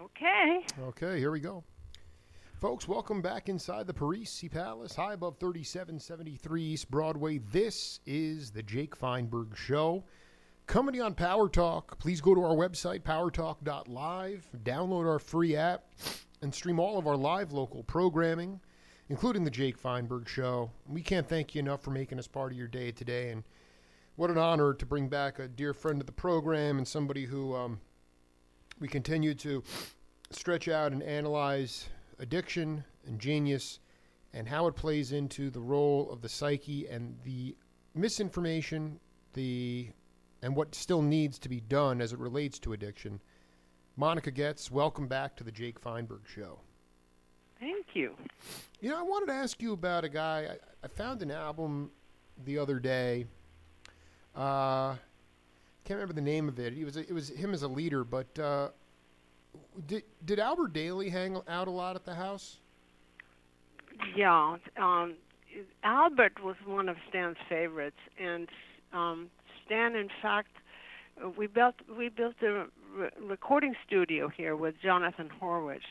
Okay. Okay, here we go. Folks, welcome back inside the Parisi Palace, high above 3773 East Broadway. This is the Jake Feinberg Show. Coming on Power Talk. Please go to our website, powertalk.live, download our free app, and stream all of our live local programming, including the Jake Feinberg Show. We can't thank you enough for making us part of your day today. And what an honor to bring back a dear friend of the program and somebody who um, we continue to stretch out and analyze addiction and genius and how it plays into the role of the psyche and the misinformation, the and what still needs to be done as it relates to addiction. Monica Getz, welcome back to the Jake Feinberg Show. Thank you. You know, I wanted to ask you about a guy. I, I found an album the other day. Uh, can't remember the name of it. It was it was him as a leader, but uh, did did Albert Dailey hang out a lot at the house? Yeah, um, Albert was one of Stan's favorites, and um, Stan, in fact, we built we built a re- recording studio here with Jonathan Horwich,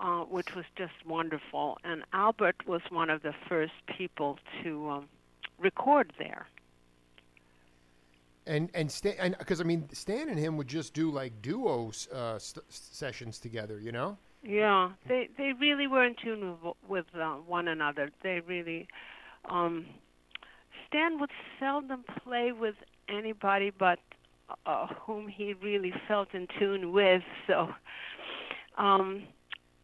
uh, which was just wonderful. And Albert was one of the first people to um, record there. And and Stan, and because I mean, Stan and him would just do like duo uh, st- sessions together, you know. Yeah, they they really were in tune with, with uh, one another. They really. Um, Stan would seldom play with anybody but uh, whom he really felt in tune with. So um,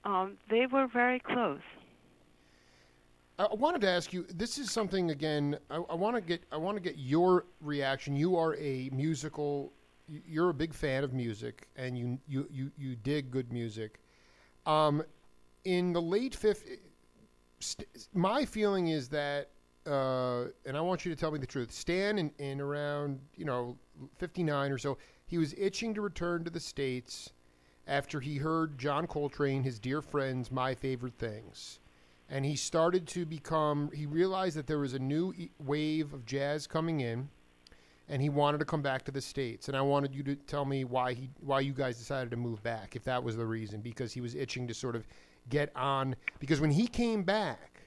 um, they were very close. I wanted to ask you. This is something again. I, I want to get. I want to get your reaction. You are a musical. You're a big fan of music, and you you you, you dig good music. Um, in the late fifties, st- my feeling is that, uh, and I want you to tell me the truth. Stan, in, in around you know fifty nine or so, he was itching to return to the states after he heard John Coltrane, his dear friend's "My Favorite Things." And he started to become he realized that there was a new wave of jazz coming in and he wanted to come back to the states. And i wanted you to tell me why he why you guys decided to move back if that was the reason because he was itching to sort of get on because when he came back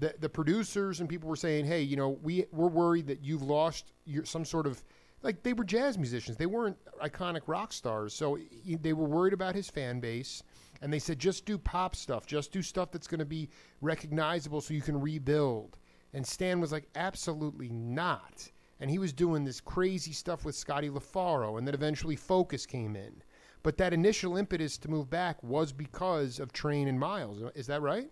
the the producers and people were saying hey you know we we're worried that you've lost your some sort of like they were jazz musicians. They weren't iconic rock stars. So he, they were worried about his fan base and they said just do pop stuff. Just do stuff that's going to be recognizable so you can rebuild. And stan was like absolutely not. And he was doing this crazy stuff with scotty lafaro and then eventually focus came in. But that initial impetus to move back was because of train and miles. Is that right?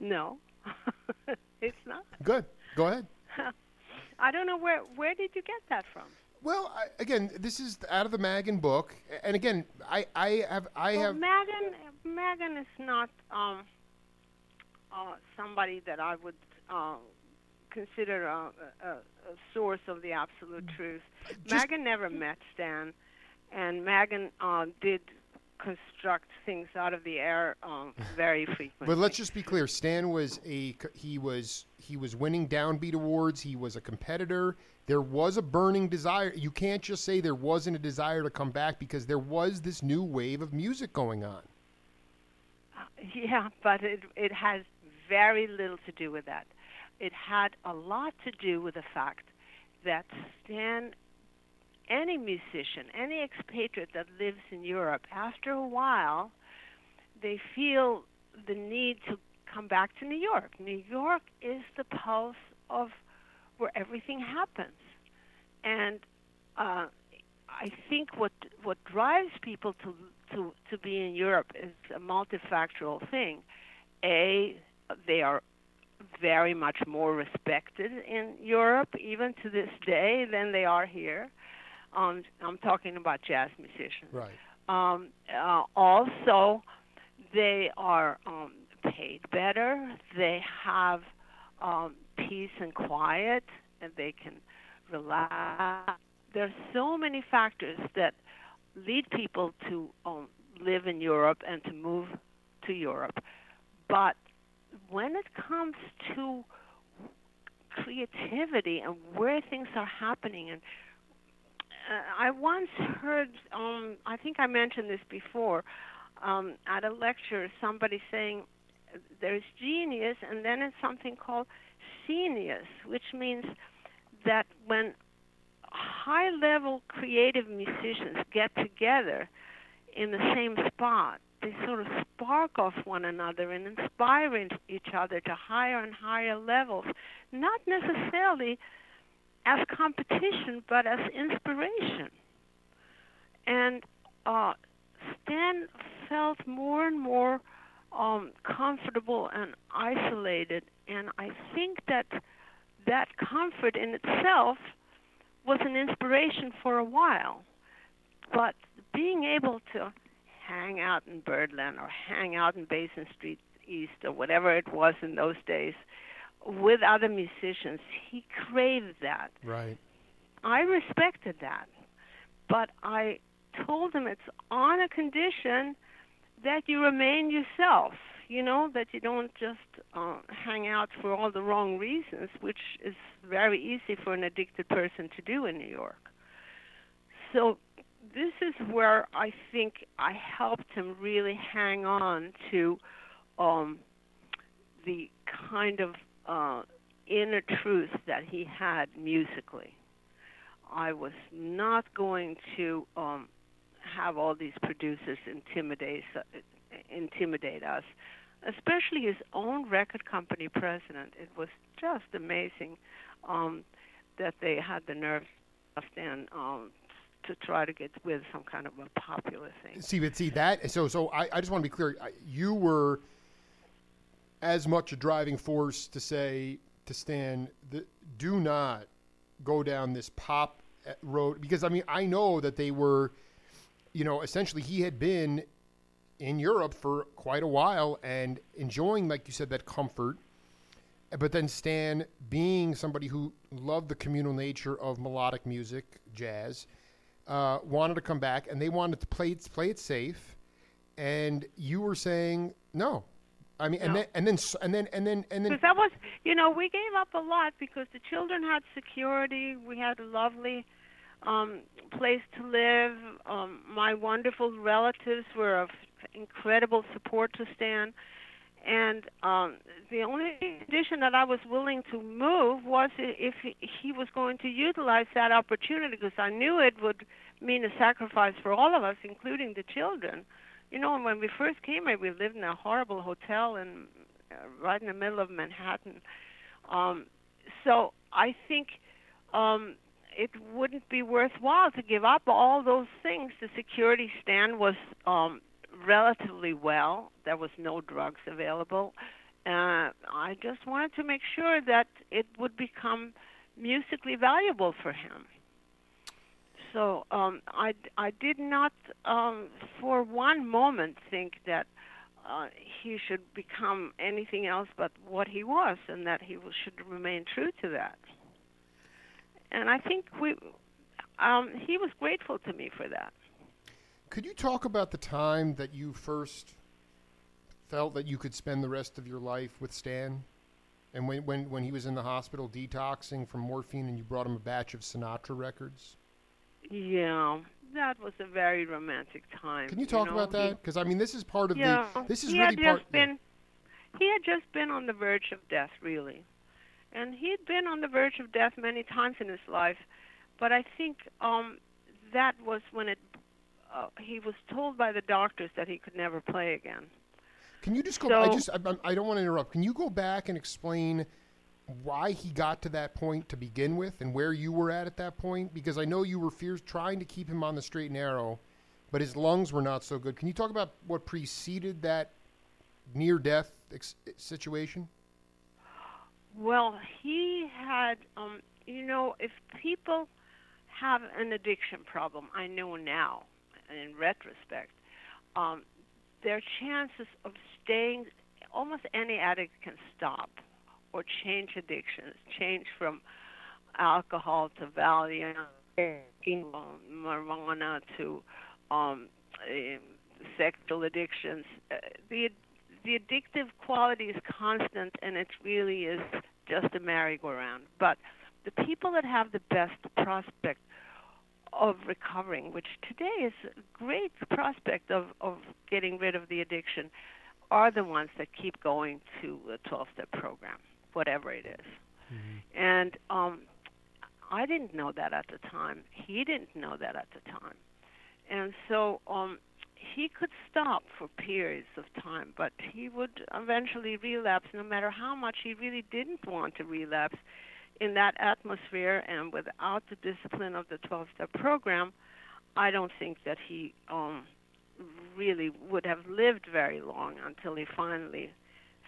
No, it's not. good. Go ahead. I don't know where where did you get that from? Well I, again this is out of the Maggin book and again i i have i well, have Megan Megan is not um, uh, somebody that I would uh, consider a, a, a source of the absolute truth. Just- Megan never met Stan, and Megan uh, did construct things out of the air um, very frequently. But let's just be clear. Stan was a he was he was winning downbeat awards. He was a competitor. There was a burning desire. You can't just say there wasn't a desire to come back because there was this new wave of music going on. Yeah, but it it has very little to do with that. It had a lot to do with the fact that Stan, any musician, any expatriate that lives in Europe, after a while, they feel the need to come back to New York. New York is the pulse of where everything happens, and uh, I think what what drives people to to to be in Europe is a multifactorial thing. A, they are very much more respected in Europe, even to this day, than they are here. Um, I'm talking about jazz musicians. Right. Um, uh, also, they are um, paid better. They have um, peace and quiet, and they can relax. There are so many factors that lead people to um, live in Europe and to move to Europe. But when it comes to creativity and where things are happening, and uh, I once heard, um, I think I mentioned this before, um, at a lecture somebody saying there's genius, and then it's something called scenius, which means that when high level creative musicians get together in the same spot, they sort of spark off one another and inspire each other to higher and higher levels, not necessarily as competition, but as inspiration. And uh, Stan felt more and more um, comfortable and isolated, and I think that that comfort in itself was an inspiration for a while. But being able to hang out in Birdland or hang out in Basin Street East or whatever it was in those days with other musicians, he craved that. Right. I respected that. But I told him it's on a condition that you remain yourself you know that you don't just uh, hang out for all the wrong reasons, which is very easy for an addicted person to do in New York. So this is where I think I helped him really hang on to um, the kind of uh, inner truth that he had musically. I was not going to um, have all these producers intimidate intimidate us especially his own record company president. It was just amazing um, that they had the nerve stand um, to try to get with some kind of a popular thing. See, but see that. So, so I, I just want to be clear. You were as much a driving force to say to Stan, the, do not go down this pop uh, road because I mean I know that they were, you know, essentially he had been in Europe for quite a while and enjoying, like you said, that comfort. But then Stan, being somebody who loved the communal nature of melodic music, jazz, uh, wanted to come back, and they wanted to play it, play it safe. And you were saying no. I mean, no. and then and then and then and then and then. Because that was, you know, we gave up a lot because the children had security. We had a lovely um, place to live. Um, my wonderful relatives were of incredible support to Stan. And um, the only condition that I was willing to move was if he was going to utilize that opportunity, because I knew it would mean a sacrifice for all of us, including the children. You know, when we first came here, we lived in a horrible hotel in uh, right in the middle of Manhattan. Um, so I think um, it wouldn't be worthwhile to give up all those things. The security Stan was um, relatively well. There was no drugs available. Uh, I just wanted to make sure that it would become musically valuable for him. So um, I, I did not um, for one moment think that uh, he should become anything else but what he was, and that he should remain true to that. And I think we, um, he was grateful to me for that. Could you talk about the time that you first felt that you could spend the rest of your life with Stan? And when, when, when he was in the hospital detoxing from morphine and you brought him a batch of Sinatra records? Yeah, that was a very romantic time. Can you talk you know? about that? Because I mean, this is part of yeah, the. This is he really had part. just been, he had just been on the verge of death, really, and he'd been on the verge of death many times in his life, but I think um, that was when it uh, he was told by the doctors that he could never play again. Can you just go? So, I just I, I don't want to interrupt. Can you go back and explain why he got to that point to begin with, and where you were at at that point? Because I know you were fears trying to keep him on the straight and narrow, but his lungs were not so good. Can you talk about what preceded that near death ex- situation? Well, he had, um, you know, if people have an addiction problem, I know now in retrospect, um, their chances of staying, almost any addict can stop or change addictions, change from alcohol to Valium, marijuana to um, uh, sexual addictions. Uh, the the addictive quality is constant, and it really is just a merry-go-round. But the people that have the best prospect of recovering, which today is a great prospect of, of getting rid of the addiction, are the ones that keep going to a 12 step program, whatever it is. Mm-hmm. And um, I didn't know that at the time. He didn't know that at the time. And so um, he could stop for periods of time, but he would eventually relapse no matter how much he really didn't want to relapse in that atmosphere and without the discipline of the 12 step program, I don't think that he um, really would have lived very long until he finally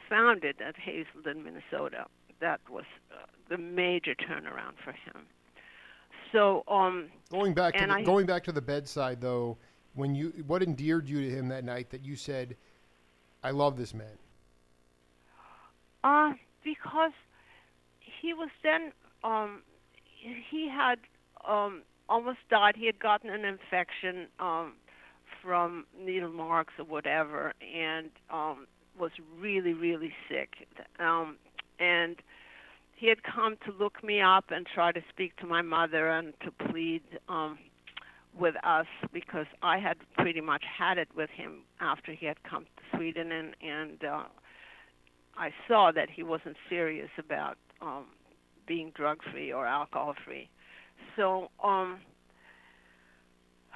found it at Hazelden, Minnesota. That was uh, the major turnaround for him. So um, going back to the, I, going back to the bedside though, when you what endeared you to him that night that you said, "I love this man." Uh, because he was then um, he had um, almost died. He had gotten an infection um, from needle marks or whatever, and um, was really really sick. Um, and he had come to look me up and try to speak to my mother and to plead um, with us because I had pretty much had it with him after he had come to Sweden and and uh, I saw that he wasn't serious about um, being drug free or alcohol free. So um,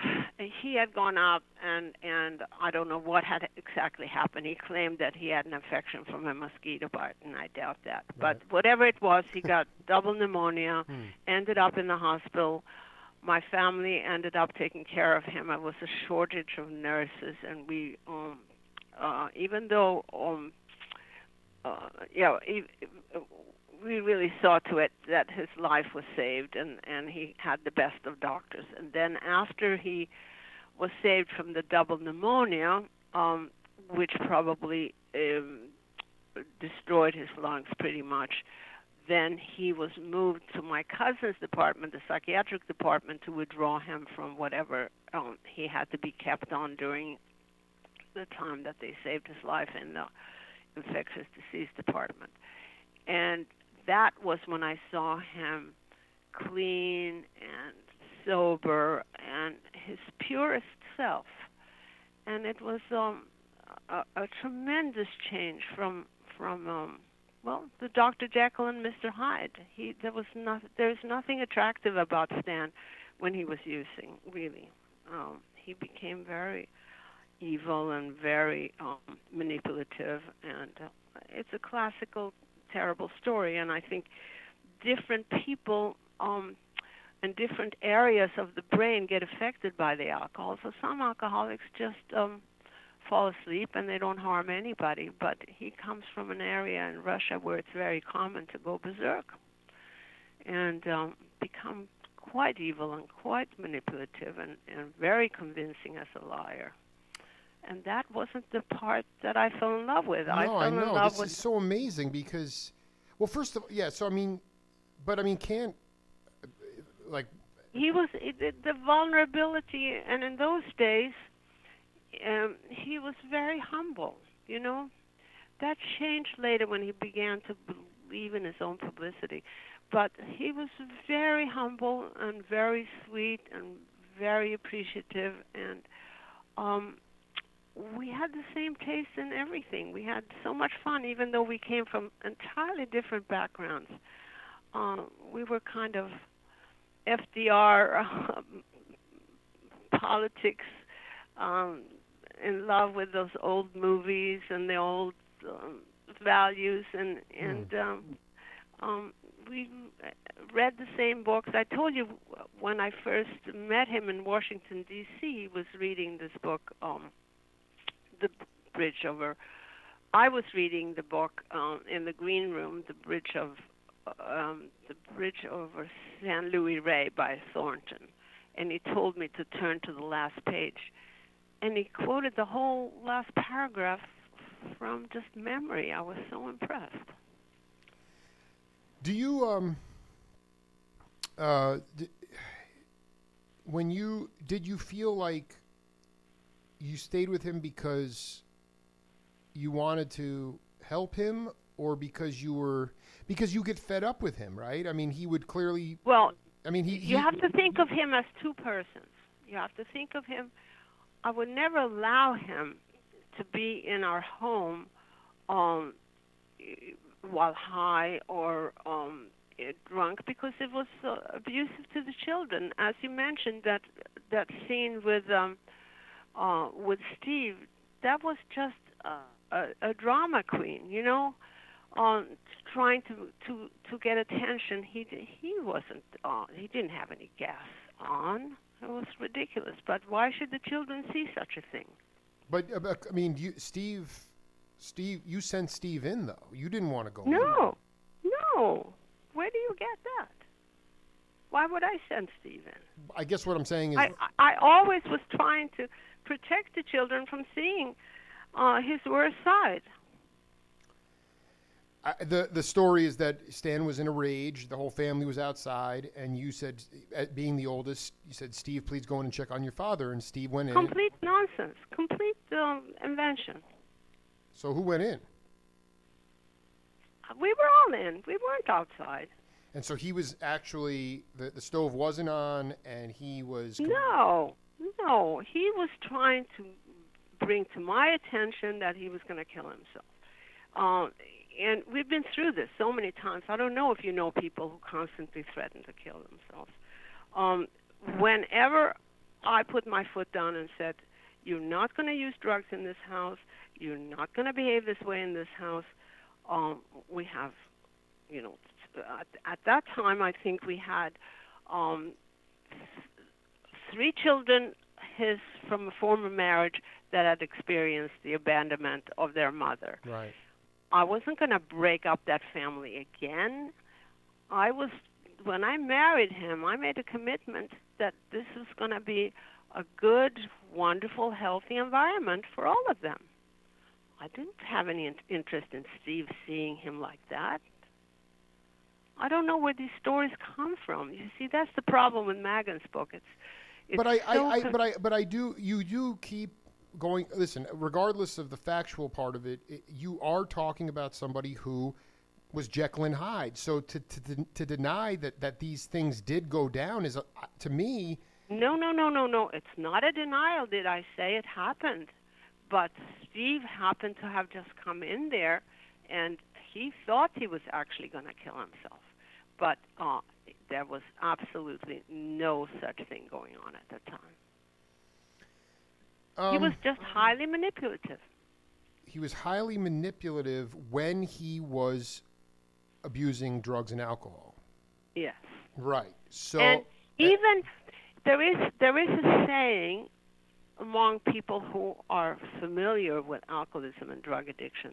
he had gone up, and and I don't know what had exactly happened. He claimed that he had an infection from a mosquito bite, and I doubt that. Right. But whatever it was, he got double pneumonia, hmm. ended up in the hospital. My family ended up taking care of him. There was a shortage of nurses, and we, um, uh, even though, um, uh, yeah, we really saw to it that his life was saved and and he had the best of doctors. And then after he was saved from the double pneumonia um which probably um, destroyed his lungs pretty much then he was moved to my cousin's department the psychiatric department to withdraw him from whatever um he had to be kept on during the time that they saved his life in the infectious disease department. And that was when I saw him clean and sober and his purest self. And it was um, a, a tremendous change from from um, well, the Dr. Jekyll and Mr. Hyde. He there was not there was nothing attractive about Stan when he was using. Really, um, he became very evil and very um, manipulative, and uh, it's a classical terrible story, and I think different people um, and different areas of the brain get affected by the alcohol. So some alcoholics just um, fall asleep and they don't harm anybody, but he comes from an area in Russia where it's very common to go berserk and um, become quite evil and quite manipulative and, and very convincing as a liar and that wasn't the part that I fell in love with. No, I fell I know. in love this with is so amazing because, well, first of all, yeah. So I mean, but I mean, can't like he was the, the vulnerability, and in those days, um, he was very humble. You know, that changed later when he began to believe in his own publicity. But he was very humble and very sweet and very appreciative and um we had the same taste in everything. We had so much fun, even though we came from entirely different backgrounds. Uh, we were kind of FDR uh, politics, um, in love with those old movies and the old um, values, and and mm. um, um, we read the same books. I told you when I first met him in Washington D.C., he was reading this book. Um, the bridge over. I was reading the book um, in the green room, the bridge of um, the bridge over San Luis Rey by Thornton, and he told me to turn to the last page, and he quoted the whole last paragraph from just memory. I was so impressed. Do you um uh d- when you did you feel like you stayed with him because you wanted to help him or because you were because you get fed up with him, right? I mean, he would clearly Well, I mean, he, he you have to think of him as two persons. You have to think of him. I would never allow him to be in our home um, while high or um, drunk because it was uh, abusive to the children. As you mentioned, that that scene with um, uh, with Steve, that was just uh, a, a drama queen, you know, um, trying to to to get attention. He he wasn't uh, he didn't have any gas on. It was ridiculous. But why should the children see such a thing? But, uh, but I mean, you, Steve, Steve, you sent Steve in though. You didn't want to go. in. No, no. Where do you get that? Why would I send Steve in? I guess what I'm saying is, I, I I always was trying to protect the children from seeing uh, his worst side. I, the the story is that Stan was in a rage. The whole family was outside, and you said, uh, being the oldest, you said, "Steve, please go in and check on your father." And Steve went in. Complete nonsense. Complete um, invention. So who went in? We were all in. We weren't outside. And so he was actually the the stove wasn't on, and he was. No, no. He was trying to bring to my attention that he was going to kill himself. Um, and we've been through this so many times. I don't know if you know people who constantly threaten to kill themselves. Um, whenever I put my foot down and said, "You're not going to use drugs in this house. You're not going to behave this way in this house," um, we have, you know, at, at that time I think we had um, three children, his from a former marriage that had experienced the abandonment of their mother. Right. I wasn't going to break up that family again. I was when I married him, I made a commitment that this was going to be a good, wonderful, healthy environment for all of them. I didn't have any interest in Steve seeing him like that. I don't know where these stories come from. You see, that's the problem with Maggin's book. It's, it's but I, so I, I but I, but I do. You do keep going. Listen, regardless of the factual part of it, it you are talking about somebody who was Jekyll and Hyde. So to to, to deny that that these things did go down is, uh, to me, No, no, no, no, no. It's not a denial. Did I say it happened? But Steve happened to have just come in there, and he thought he was actually going to kill himself. But uh, there was absolutely no such thing going on at the time. um, he was just highly manipulative. he was highly manipulative when he was abusing drugs and alcohol. Yes. Right. So and even there is there is a saying among people who are familiar with alcoholism and drug addiction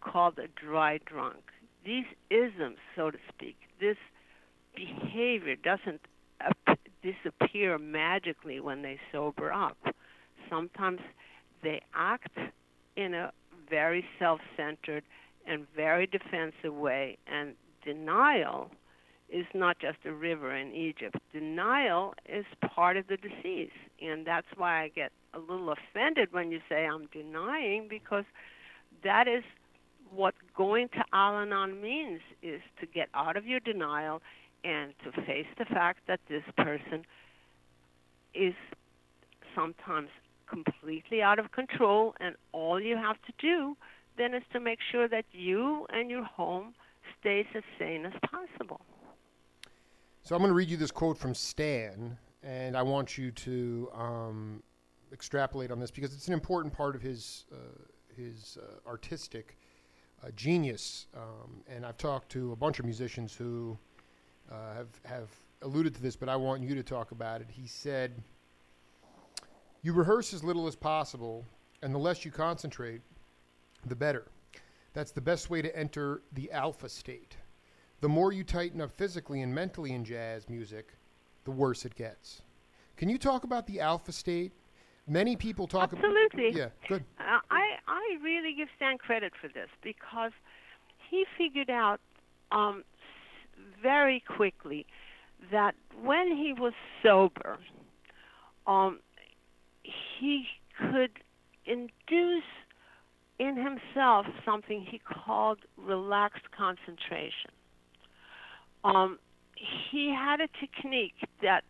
called a dry drunk. These isms, so to speak, this behavior doesn't ap- disappear magically when they sober up. Sometimes they act in a very self-centered and very defensive way, and denial is not just a river in Egypt. Denial is part of the disease, and that's why I get a little offended when you say I'm denying because that is what going to Al-Anon means is to get out of your denial and to face the fact that this person is sometimes completely out of control and all you have to do then is to make sure that you and your home stays as sane as possible. So I'm going to read you this quote from Stan, and I want you to um, extrapolate on this because it's an important part of his uh, his uh, artistic uh, genius. Um, and I've talked to a bunch of musicians who uh, have have alluded to this, but I want you to talk about it. He said, "You rehearse as little as possible, and the less you concentrate, the better. That's the best way to enter the alpha state." the more you tighten up physically and mentally in jazz music, the worse it gets. Can you talk about the alpha state? Many people talk Absolutely. about Yeah, good. Uh, I I really give Stan credit for this because he figured out um, very quickly that when he was sober, um, he could induce in himself something he called relaxed concentration. Um, he had a technique that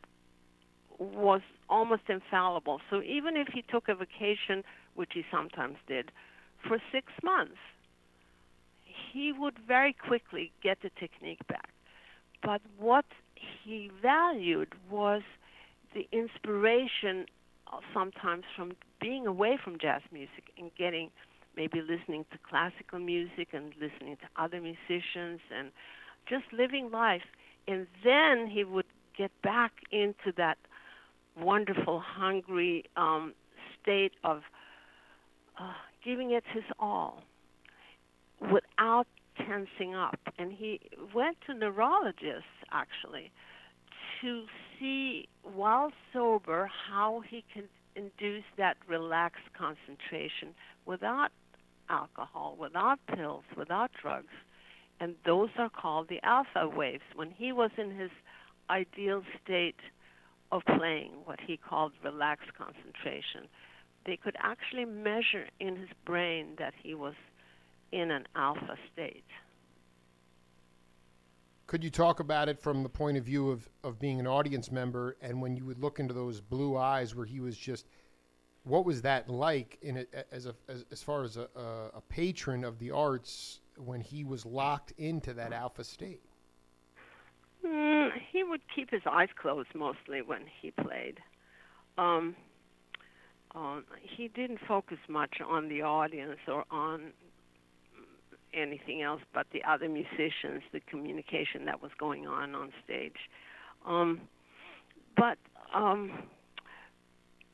was almost infallible. So even if he took a vacation, which he sometimes did, for six months, he would very quickly get the technique back. But what he valued was the inspiration uh, sometimes from being away from jazz music and getting maybe listening to classical music and listening to other musicians and just living life. And then he would get back into that wonderful, hungry um, state of uh, giving it his all without tensing up. And he went to neurologists actually to see while sober how he can induce that relaxed concentration without alcohol, without pills, without drugs. And those are called the alpha waves. When he was in his ideal state of playing, what he called relaxed concentration, they could actually measure in his brain that he was in an alpha state. Could you talk about it from the point of view of, of being an audience member and when you would look into those blue eyes where he was just what was that like in it as a as, as far as a, a, a patron of the arts when he was locked into that alpha state? Mm, he would keep his eyes closed mostly when he played. Um, uh, he didn't focus much on the audience or on anything else but the other musicians, the communication that was going on on stage. Um, but um,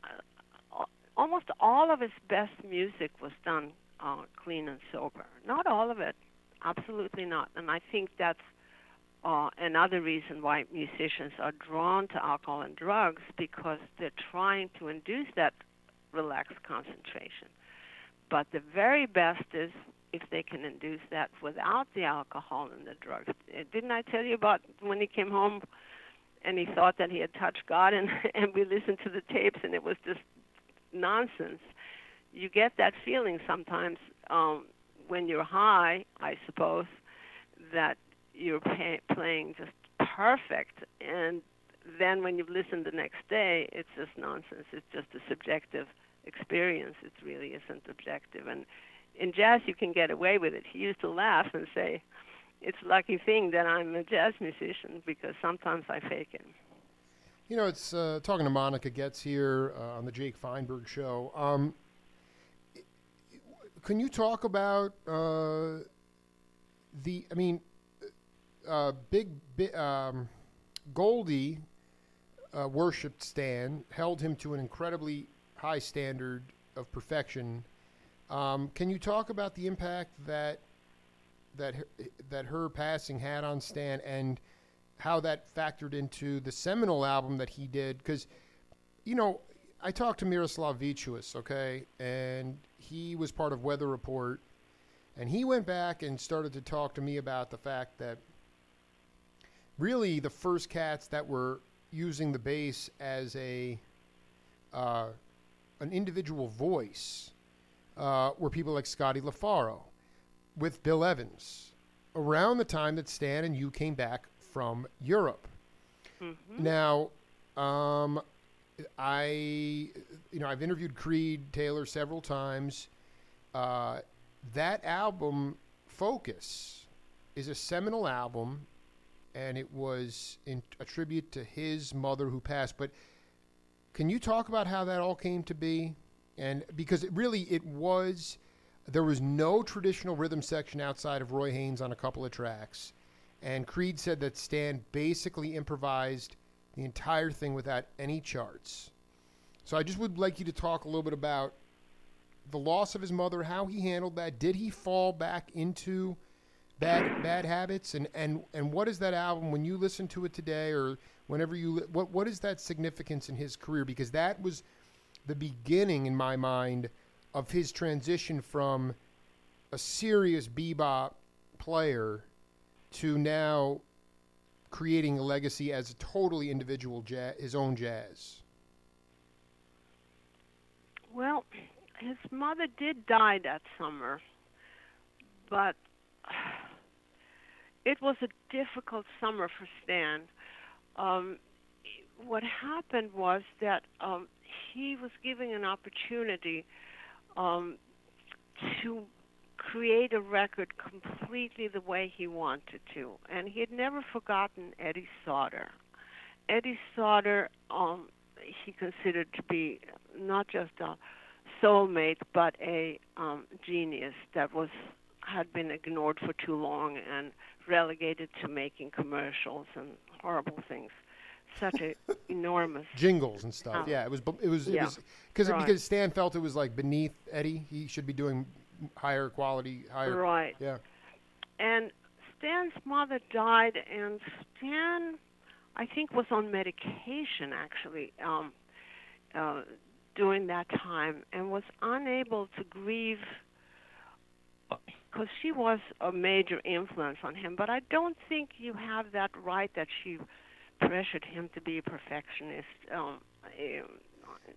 uh, almost all of his best music was done uh, clean and sober. Not all of it, absolutely not. And I think that's uh, another reason why musicians are drawn to alcohol and drugs because they're trying to induce that relaxed concentration. But the very best is if they can induce that without the alcohol and the drugs. Didn't I tell you about when he came home and he thought that he had touched God and and we listened to the tapes and it was just nonsense. You get that feeling sometimes um when you're high, I suppose, that you're pay, playing just perfect and then when you listen the next day, it's just nonsense. It's just a subjective experience. It really isn't objective and in jazz you can get away with it. He used to laugh and say, "It's a lucky thing that I'm a jazz musician because sometimes I fake it." You know, it's uh, talking to Monica Getz here uh, on the Jake Feinberg Show. Um, can you talk about uh, the? I mean, uh, big, big um, Goldie uh, worshipped Stan, held him to an incredibly high standard of perfection um, can you talk about the impact that that her, that her passing had on Stan and how that factored into the seminal album that he did? Because you know, I talked to Miroslav Vitouš, okay, and he was part of Weather Report, and he went back and started to talk to me about the fact that really the first cats that were using the bass as a uh, an individual voice uh, were people like Scotty LaFaro with Bill Evans around the time that Stan and you came back from Europe. Mm-hmm. Now, um, I, you know, I've interviewed Creed Taylor several times. Uh, that album, Focus, is a seminal album, and it was in a tribute to his mother who passed. But can you talk about how that all came to be? And because it really it was there was no traditional rhythm section outside of Roy Haynes on a couple of tracks, and Creed said that Stan basically improvised the entire thing without any charts. So I just would like you to talk a little bit about the loss of his mother, how he handled that. Did he fall back into bad bad habits, and and and what is that album when you listen to it today, or whenever you what what is that significance in his career? Because that was the beginning, in my mind, of his transition from a serious bebop player to now creating a legacy as a totally individual jazz, his own jazz? Well, his mother did die that summer, but it was a difficult summer for Stan. Um, what happened was that um, he was given an opportunity um, to create a record completely the way he wanted to, and he had never forgotten Eddie Sauter. Eddie Sauter, um, he considered to be not just a soulmate, but a um, genius that was had been ignored for too long and relegated to making commercials and horrible things. Such a enormous jingles and stuff. Oh. Yeah, it was. It was. It Yeah. was because Right. because Stan felt it was like beneath Eddie. He should be doing higher quality, higher. right. Yeah. And Stan's mother died, and Stan, I think, was on medication actually um, uh, during that time, and was unable to grieve because she was a major influence on him. But I don't think you have that right that she pressured him to be a perfectionist. Um,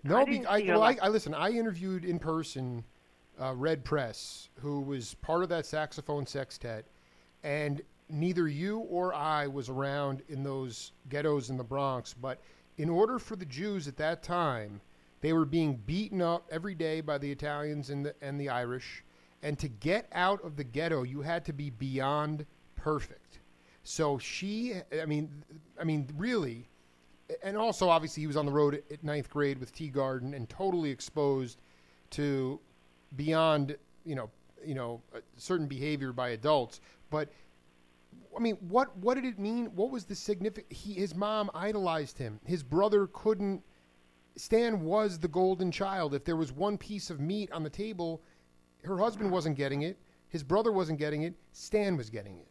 No, I be, I, well, like- I, I listen. I interviewed in person uh, Red Press, who was part of that saxophone sextet, and neither you or I was around in those ghettos in the Bronx. But in order for the Jews at that time, they were being beaten up every day by the Italians and the and the Irish, and to get out of the ghetto, you had to be beyond perfect. So she, I mean, I mean, really, and also obviously he was on the road at, ninth grade with Teagarden and totally exposed to beyond you know you know certain behavior by adults. But I mean, what what did it mean? What was the significant? He his mom idolized him. His brother couldn't. Stan was the golden child. If there was one piece of meat on the table, her husband wasn't getting it. His brother wasn't getting it. Stan was getting it.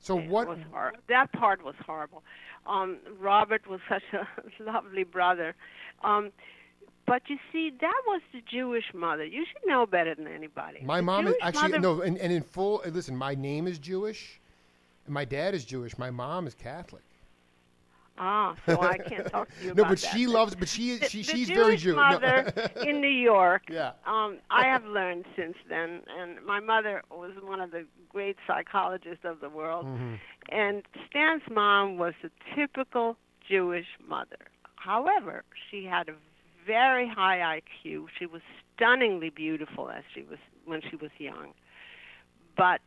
So what? was hor- that part was horrible. Um, Robert was such a lovely brother. Um, but you see, that was the Jewish mother. You should know better than anybody. My The mom is Jewish actually mother- no, and, and in full. Listen, my name is Jewish, and my dad is Jewish. My mom is Catholic. Ah, so I can't talk to you No, about but that. she loves. But she she the she's Jewish very Jewish. No. mother in New York. Yeah. Um, I have learned since then, and my mother was one of the great psychologists of the world. Mm-hmm. And Stan's mom was a typical Jewish mother. However, she had a very high IQ. She was stunningly beautiful as she was when she was young. But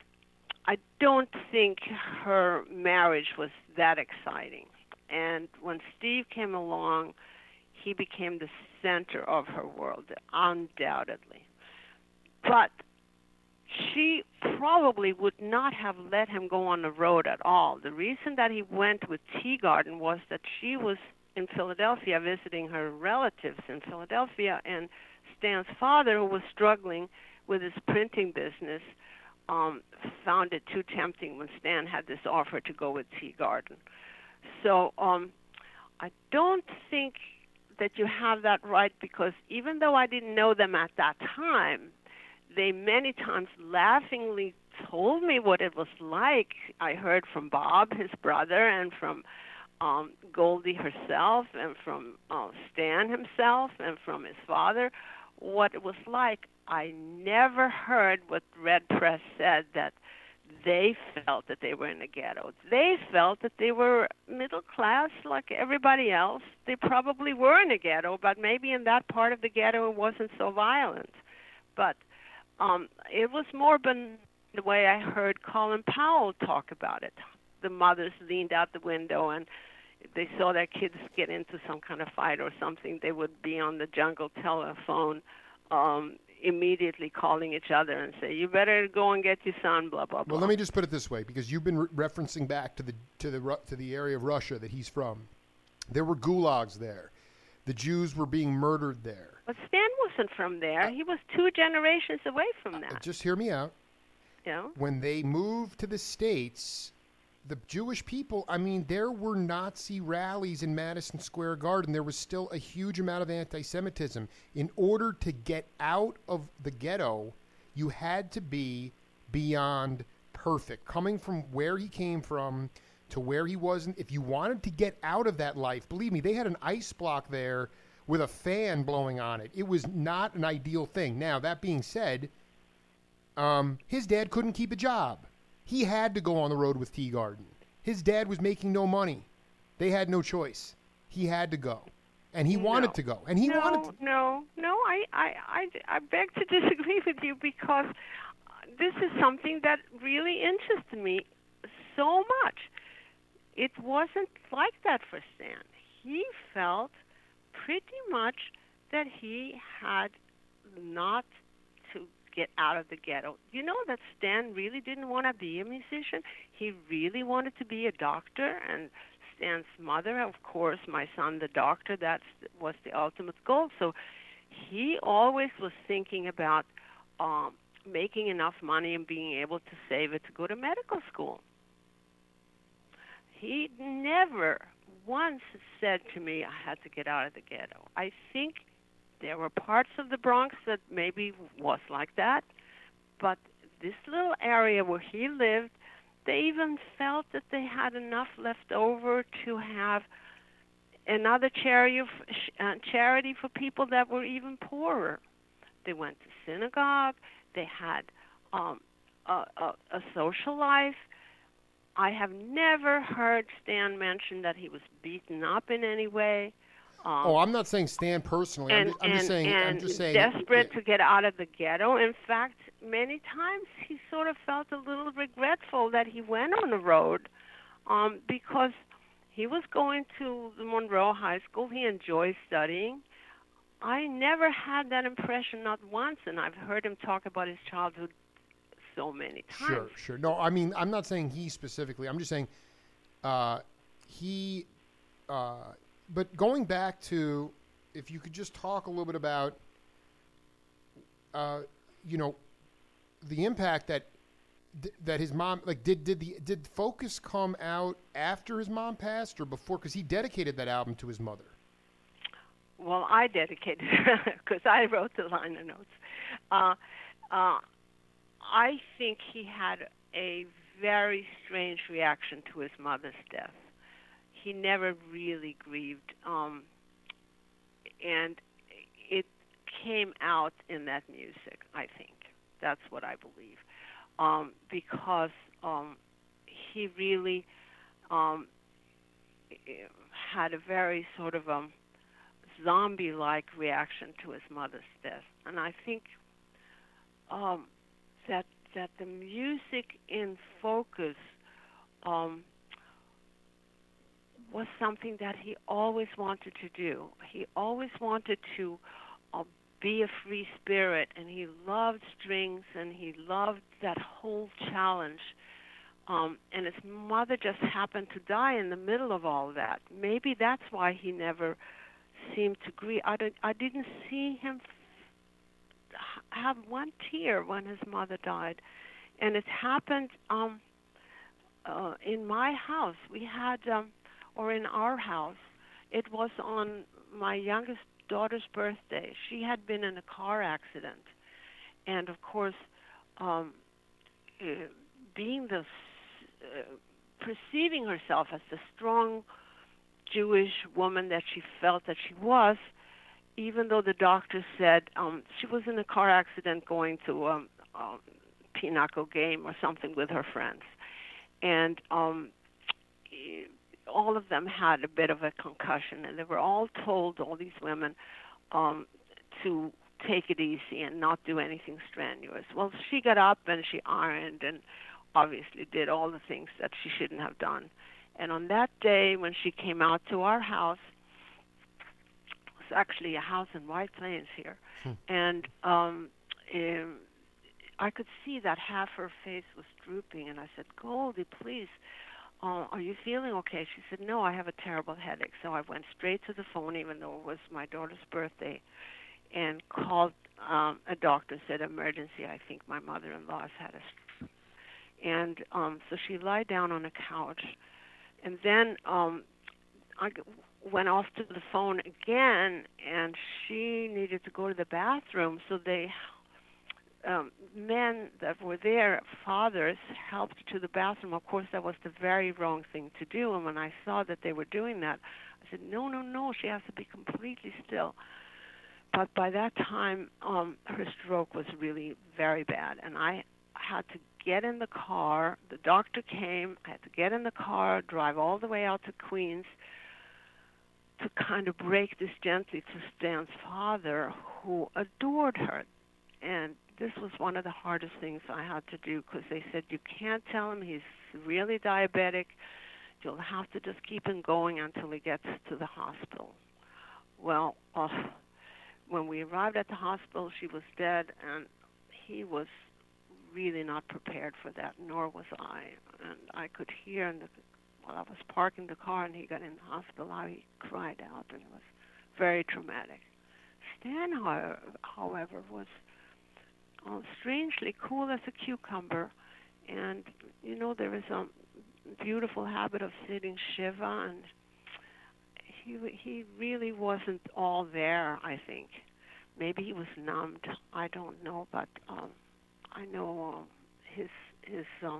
I don't think her marriage was that exciting. And when Steve came along, he became the center of her world, undoubtedly. But she probably would not have let him go on the road at all. The reason that he went with Teagarden was that she was in Philadelphia visiting her relatives in Philadelphia, and Stan's father, who was struggling with his printing business, um, found it too tempting when Stan had this offer to go with Teagarden. So um, I don't think that you have that right because even though I didn't know them at that time, they many times laughingly told me what it was like. I heard from Bob, his brother, and from um, Goldie herself, and from uh, Stan himself, and from his father, what it was like. I never heard what Red Press said that they felt that they were in the ghetto. They felt that they were middle class like everybody else. They probably were in the ghetto, but maybe in that part of the ghetto it wasn't so violent. But um, it was more been the way I heard Colin Powell talk about it. The mothers leaned out the window and they saw their kids get into some kind of fight or something, they would be on the jungle telephone um, immediately calling each other and say, "You better go and get your son." Blah blah blah. Well, let me just put it this way, because you've been re- referencing back to the to the to the area of Russia that he's from. There were gulags there. The Jews were being murdered there. But Stan wasn't from there. He was two generations away from Uh, that. Just hear me out. Know. When they moved to the states, the Jewish people. I mean, there were Nazi rallies in Madison Square Garden. There was still a huge amount of anti-Semitism. In order to get out of the ghetto, you had to be beyond perfect. Coming from where he came from to where he wasn't. If you wanted to get out of that life, believe me, they had an ice block there with a fan blowing on it. It was not an ideal thing. Now, that being said, um, his dad couldn't keep a job. He had to go on the road with Teagarden. His dad was making no money. They had no choice. He had to go, and he wanted No. to go, and he no, wanted. To, no, no. I, I, I, I beg to disagree with you because this is something that really interested me so much. It wasn't like that for Stan. He felt pretty much that he had not get out of the ghetto. You know that Stan really didn't want to be a musician. He really wanted to be a doctor and Stan's mother, of course, my son the doctor, that was the ultimate goal. So he always was thinking about um making enough money and being able to save it to go to medical school. He never once said to me I had to get out of the ghetto. I think there were parts of the Bronx that maybe was like that, but this little area where he lived, they even felt that they had enough left over to have another charity uh, charity for people that were even poorer. They went to synagogue. They had um, a, a, a social life. I have never heard Stan mention that he was beaten up in any way. Um, oh, I'm not saying Stan personally. and, I'm, just, I'm and, just saying. and I'm just saying. desperate yeah. to get out of the ghetto. In fact, many times he sort of felt a little regretful that he went on the road, um, because he was going to the Monroe High School. He enjoyed studying. I never had that impression, not once, and I've heard him talk about his childhood so many times. Sure, sure. No, I mean, I'm not saying he specifically. I'm just saying uh, he. Uh, but going back to, if you could just talk a little bit about, uh, you know, the impact that that his mom like did did the did focus come out after his mom passed or before? Because he dedicated that album to his mother. Well i dedicated because i wrote the liner notes. Uh, uh, i think he had a very strange reaction to his mother's death he never really grieved um, and it came out in that music i think. That's what i believe. Um, because um, he really um, had a very sort of a zombie-like reaction to his mother's death, and I think um, that that the music in focus um, was something that he always wanted to do. He always wanted to uh, be a free spirit and he loved strings and he loved that whole challenge. Um and his mother just happened to die in the middle of all that. Maybe that's why he never seemed to grieve. I did, i didn't see him have one tear when his mother died. And it happened um uh in my house. We had um or in our house it was on my youngest daughter's birthday. She had been in a car accident, and of course, um, uh, being the uh, perceiving herself as the strong Jewish woman that she felt that she was, even though the doctor said um, she was in a car accident going to um, a pinochle game or something with her friends, and um, all of them had a bit of a concussion, and they were all told, all these women, um, to take it easy and not do anything strenuous. Well, she got up and she ironed and obviously did all the things that she shouldn't have done. And on that day, when she came out to our house, it was actually a house in White Plains here, Hmm. and um, um, I could see that half her face was drooping, and I said, "Goldie, please." Uh, are you feeling okay? She said, no, I have a terrible headache. So I went straight to the phone, even though it was my daughter's birthday, and called um, a doctor, said, emergency, I think my mother-in-law's had a stroke. And um, so she lied down on a couch. And then um, I went off to the phone again, and she needed to go to the bathroom. So they um, men that were there, fathers, helped to the bathroom. Of course, that was the very wrong thing to do. And when I saw that they were doing that, I said, no, no, no, she has to be completely still. But by that time, um, her stroke was really very bad, and I had to get in the car. The doctor came. I had to get in the car, drive all the way out to Queens to kind of break this gently to Stan's father, who adored her. And this was one of the hardest things I had to do because they said you can't tell him he's really diabetic. You'll have to just keep him going until he gets to the hospital. Well, uh, when we arrived at the hospital, she was dead, and he was really not prepared for that, nor was I. And I could hear in the, while I was parking the car and he got in the hospital how he cried out, and it was very traumatic. Stan, however, was uh, strangely cool as a cucumber, and you know there is a beautiful habit of sitting shiva, and he he really wasn't all there. I think maybe he was numbed. I don't know, but um, I know uh, his his uh,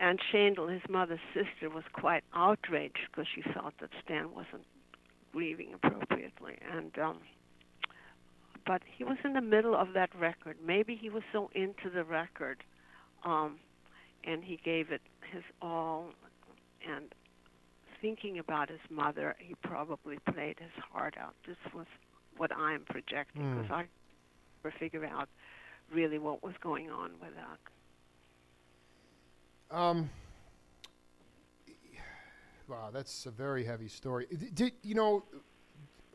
Aunt Shandel, his mother's sister, was quite outraged because she felt that Stan wasn't grieving appropriately, and um, but he was in the middle of that record. Maybe he was so into the record, um, and he gave it his all, and thinking about his mother, he probably played his heart out. This was what I'm projecting because mm. I never figure out really what was going on with that. Um, wow, that's a very heavy story. Did, you know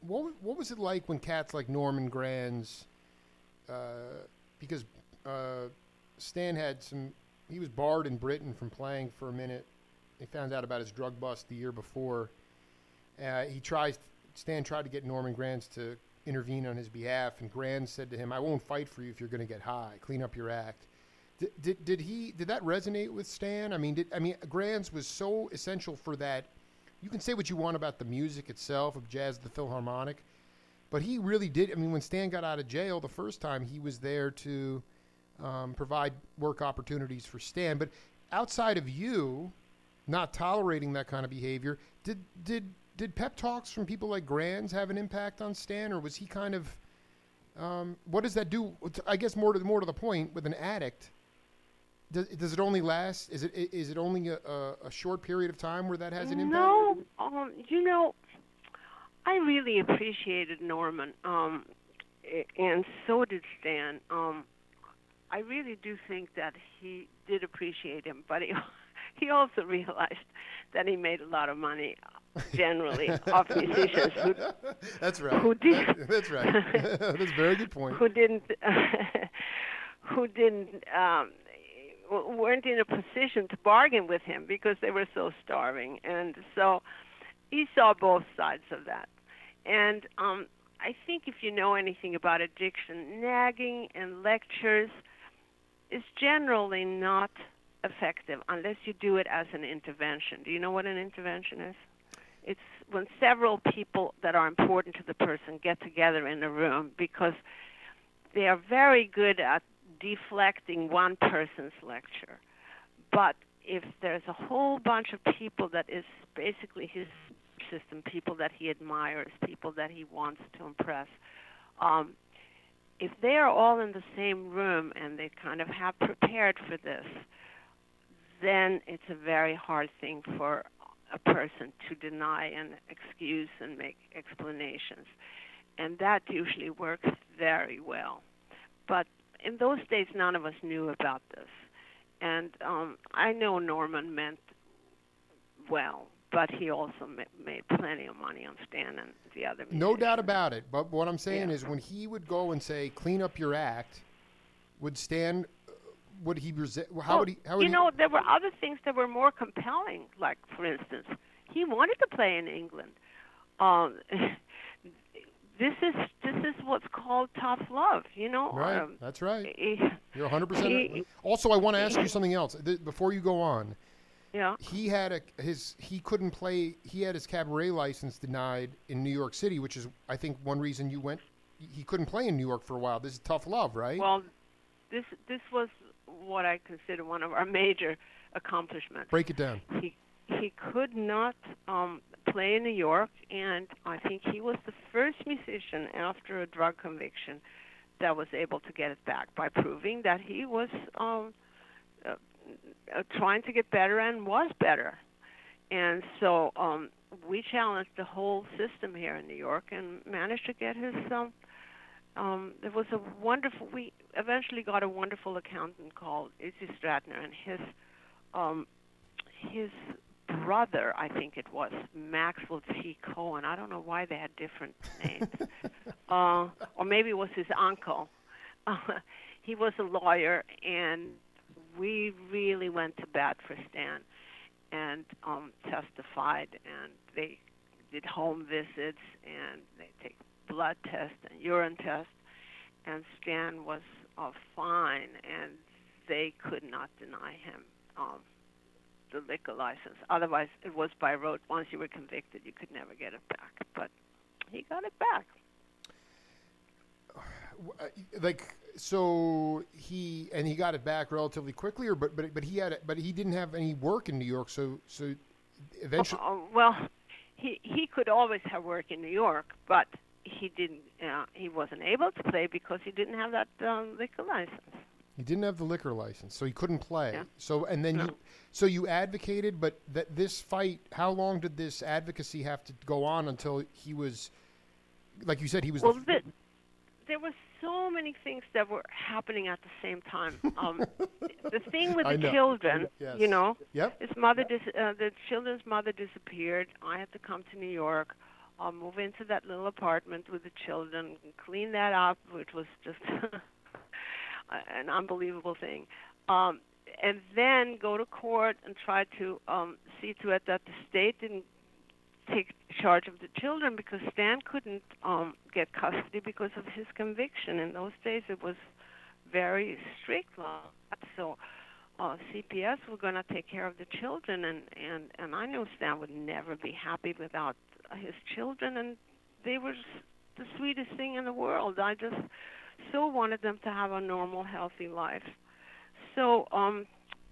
what? What was it like when cats like Norman Granz? Uh, because uh, Stan had some. He was barred in Britain from playing for a minute. They found out about his drug bust the year before. Uh, he tries. Stan tried to get Norman Granz to intervene on his behalf, and Granz said to him, "I won't fight for you if you're going to get high. Clean up your act." Did, did, did he did that resonate with Stan? I mean, did I mean Granz was so essential for that. You can say what you want about the music itself of jazz, the Philharmonic, but he really did. I mean, when Stan got out of jail the first time, he was there to um, provide work opportunities for Stan. But outside of you, not tolerating that kind of behavior, did did did pep talks from people like Granz have an impact on Stan, or was he kind of um, what does that do? I guess more to more to the point with an addict. Does, does it only last? Is it is it only a, a, short period of time where that has an impact? No, um, you know, I really appreciated Norman, um, and so did Stan. Um, I really do think that he did appreciate him, but he he also realized that he made a lot of money generally off musicians who that's right who did that's right that's a very good point who didn't who didn't um weren't in a position to bargain with him because they were so starving and so he saw both sides of that and um i think if you know anything about addiction nagging and lectures is generally not effective unless you do it as an intervention. Do you know what an intervention is? It's when several people that are important to the person get together in a room because they are very good at deflecting one person's lecture. But if there's a whole bunch of people that is basically his system, people that he admires, people that he wants to impress, um, if they are all in the same room and they kind of have prepared for this, then it's a very hard thing for a person to deny and excuse and make explanations. And that usually works very well. But in those days, none of us knew about this. And um, I know Norman meant well, but he also ma- made plenty of money on Stan and the other. Musicians. No doubt about it. But what I'm saying yeah. is, when he would go and say, "Clean up your act," would Stan would he resist? How well, would he? How would you he, know, there were other things that were more compelling. Like, for instance, he wanted to play in England. Um, this is this is what's called tough love. You know. Right. Um, That's right. You're 100. percent Also, I want to ask you something else th- before you go on. Yeah. He had a his he couldn't play. He had his cabaret license denied in New York City, which is I think one reason you went. He couldn't play in New York for a while. This is tough love, right? Well, this this was what I consider one of our major accomplishments. Break it down. He he could not um, play in New York, and I think he was the first musician after a drug conviction that was able to get it back by proving that he was um, uh, uh, trying to get better and was better. And so um, we challenged the whole system here in New York and managed to get his. Um, um, there was a wonderful. We eventually got a wonderful accountant called Izzy Stratner, and his um, his brother, I think it was Maxwell T. Cohen. I don't know why they had different names, uh, or maybe it was his uncle. Uh, he was a lawyer, and we really went to bat for Stan and um, testified, and they did home visits, and they take blood tests and urine tests, and Stan was uh, fine, and they could not deny him um, the liquor license. Otherwise, it was by rote. Once you were convicted, you could never get it back. But he got it back. Uh, like so he and he got it back relatively quickly, or but but but he had it, but he didn't have any work in New York, so so eventually. Uh, well, he he could always have work in New York, but he didn't. Uh, he wasn't able to play because he didn't have that um, liquor license. He didn't have the liquor license, so he couldn't play. Yeah. So and then No. you so you advocated, but that this fight, how long did this advocacy have to go on until he was, like you said, he was. Well, the, th- there were so many things that were happening at the same time. Um, the thing with the know. children, Yes. you know, Yep. his mother, dis- uh, the children's mother disappeared. I had to come to New York, uh, move into that little apartment with the children, clean that up, which was just an unbelievable thing. Um, and then go to court and try to um, see to it that the state didn't take charge of the children because Stan couldn't um, get custody because of his conviction. In those days, it was very strict law. So uh, CPS were going to take care of the children, and and and I knew Stan would never be happy without his children, and they were the sweetest thing in the world. I just so wanted them to have a normal, healthy life. So um,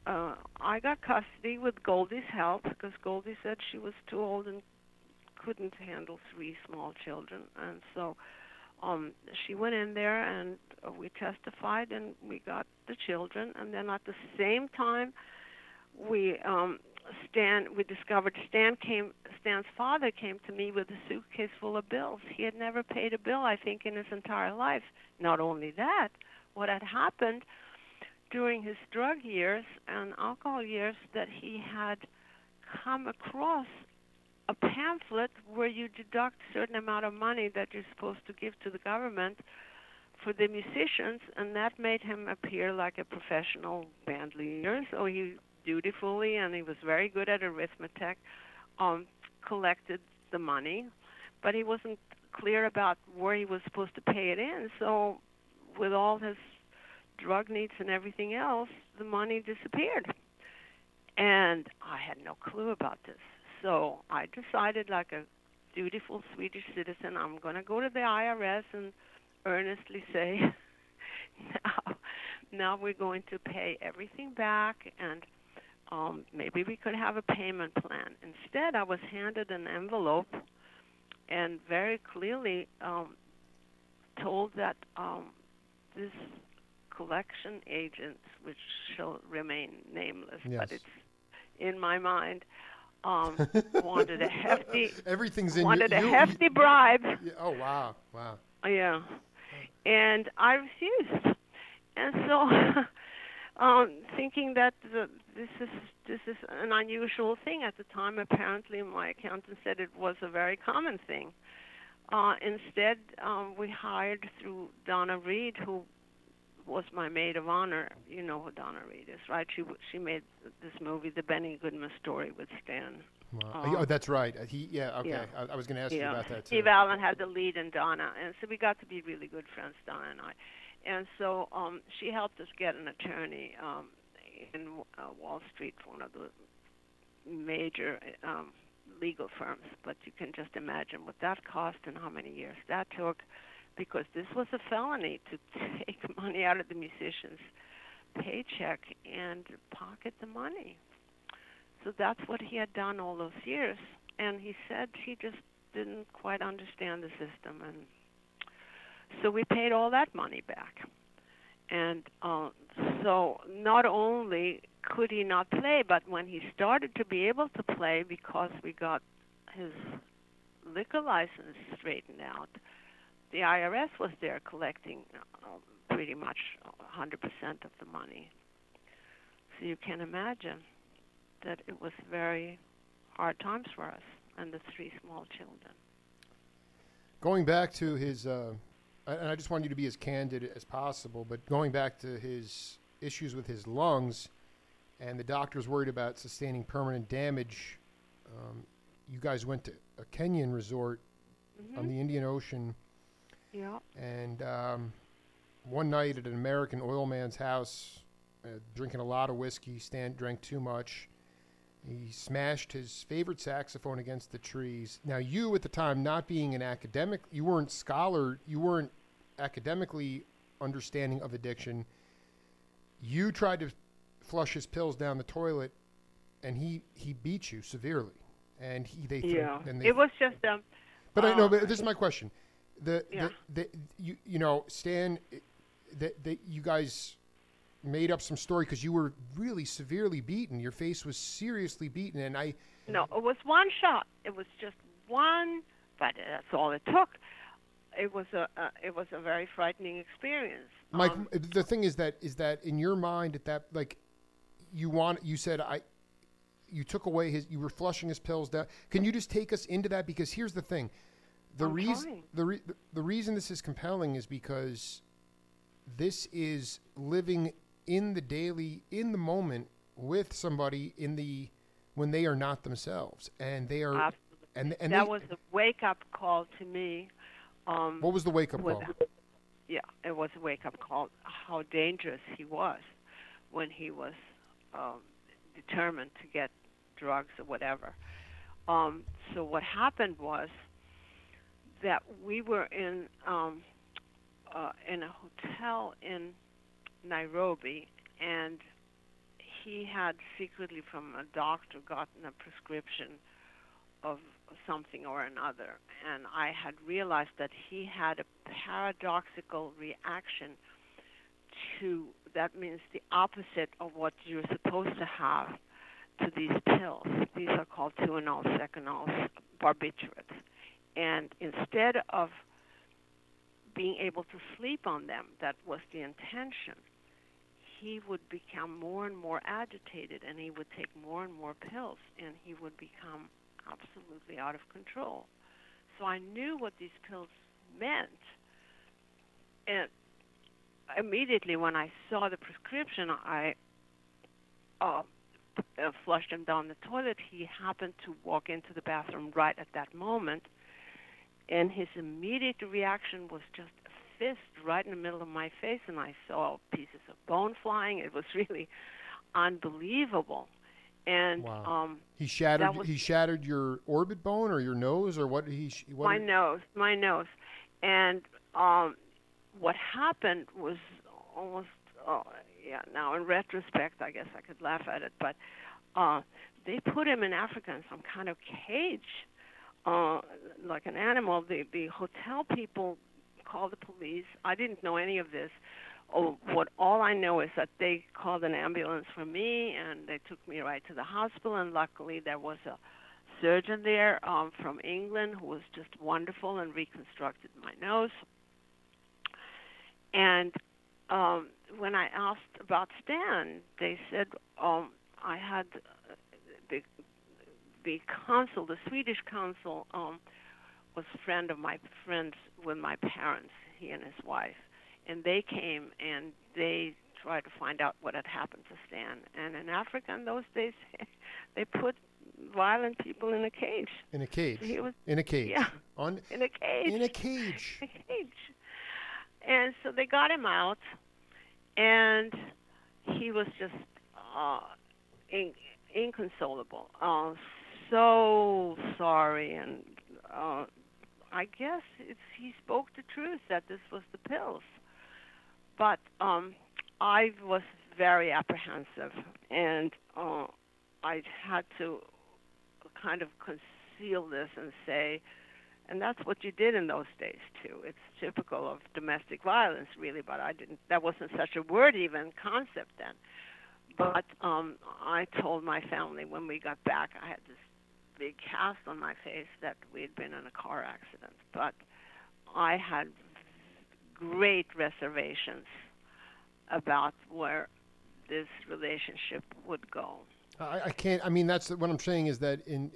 uh, I got custody with Goldie's help because Goldie said she was too old and couldn't handle three small children, and so um, she went in there and uh, we testified and we got the children, and then at the same time we um, Stan we discovered Stan came Stan's father came to me with a suitcase full of bills. He had never paid a bill, I think, in his entire life. Not only that, what had happened during his drug years and alcohol years that he had come across a pamphlet where you deduct a certain amount of money that you're supposed to give to the government for the musicians, and that made him appear like a professional band leader. So he dutifully, and he was very good at arithmetic, um, collected the money, but he wasn't clear about where he was supposed to pay it in. So, with all his drug needs and everything else, the money disappeared. And I had no clue about this. So I decided, like a dutiful Swedish citizen, I'm going to go to the IRS and earnestly say, now, now we're going to pay everything back, and um, maybe we could have a payment plan. Instead, I was handed an envelope and very clearly um, told that um, this collection agent, which shall remain nameless, Yes. but it's in my mind, um, wanted a hefty Everything's in wanted you, a you- hefty bribe. you- oh wow, wow. Yeah, and I refused. And so, um, thinking that the, this is this is an unusual thing at the time, apparently my accountant said it was a very common thing. Uh, instead, um, we hired through Donna Reed, who was my maid of honor. You know who Donna Reed is, right? She she made this movie, The Benny Goodman Story, with Stan. wow. Um, oh, that's right. Uh, He yeah. Okay, yeah. I, I was going to ask you about that too. Steve Allen had the lead in Donna, and so we got to be really good friends, Donna and I. And so um, she helped us get an attorney um, in uh, Wall Street, one of the major um, legal firms. But you can just imagine what that cost and how many years that took, because this was a felony to take money out of the musician's paycheck and pocket the money. So that's what he had done all those years. And he said he just didn't quite understand the system. And so we paid all that money back. And uh, so not only could he not play, but when he started to be able to play because we got his liquor license straightened out, the IRS was there collecting uh, pretty much 100% of the money. So you can imagine that it was very hard times for us and the three small children. Going back to his, uh, and I just want you to be as candid as possible, but going back to his issues with his lungs, and the doctor's worried about sustaining permanent damage. Um, you guys went to a Kenyan resort mm-hmm. on the Indian Ocean. Yeah. And um, one night at an American oil man's house, uh, drinking a lot of whiskey, Stan drank too much. He smashed his favorite saxophone against the trees. Now, you at the time, not being an academic, you weren't scholar, you weren't academically understanding of addiction. You tried to flush his pills down the toilet, and he he beat you severely. And he they yeah, and they, it was just um. But I know, uh, but this is my question. The, Yeah. the, the you you know Stan, that that you guys made up some story because you were really severely beaten. Your face was seriously beaten, and I No, it was one shot. It was just one, but that's all it took. It was a uh, it was a very frightening experience. Mike, Um, the thing is that is that in your mind at that like you want you said I you took away his you were flushing his pills down. Can you just take us into that because here's the thing. The I'm reason trying. the re- the reason this is compelling is because this is living in the daily in the moment with somebody in the when they are not themselves and they are absolutely. and and that they- was a wake up call to me. Um, what was the wake up call? yeah, it was a wake up call. How dangerous he was when he was um, determined to get drugs or whatever. Um, so what happened was that we were in um, uh, in a hotel in Nairobi, and he had secretly from a doctor gotten a prescription of something or another, and I had realized that he had a paradoxical reaction to that means the opposite of what you're supposed to have to these pills. These are called Tuinal, Seconal, barbiturates. And instead of being able to sleep on them, that was the intention, he would become more and more agitated and he would take more and more pills and he would become absolutely out of control. So I knew what these pills meant. And immediately when I saw the prescription, I uh, uh, flushed him down the toilet. He happened to walk into the bathroom right at that moment, and his immediate reaction was just a fist right in the middle of my face, and I saw pieces of bone flying. It was really unbelievable. And Wow. um, He shattered. Was, he shattered your orbit bone or your nose or what? He sh- what my did- nose, my nose, and um, what happened was almost, oh, yeah. Now in retrospect, I guess I could laugh at it, but uh, they put him in Africa in some kind of cage, uh, like an animal. The the hotel people called the police. I didn't know any of this. Oh, what all I know is that they called an ambulance for me, and they took me right to the hospital. And luckily, there was a surgeon there um, from England who was just wonderful and reconstructed my nose. And um, when I asked about Stan, they said um, I had uh, the the consul, the Swedish consul, um, was a friend of my friends with my parents, he and his wife, and they came and they tried to find out what had happened to Stan. And in Africa in those days, they put violent people in a cage. in a cage. He was in a cage. yeah. On in a cage. in a cage. In a cage. And so they got him out, and he was just uh, in, inconsolable. Uh, so sorry, and uh, I guess it's, he spoke the truth that this was the pills. But um, I was very apprehensive, and uh, I had to kind of conceal this and say, and that's what you did in those days too. It's typical of domestic violence, really, but I didn't. That wasn't such a word even concept then. But um, I told my family when we got back, I had this big cast on my face that we had been in a car accident, but I had great reservations about where this relationship would go. I, I can't. I mean, that's what I'm saying is that in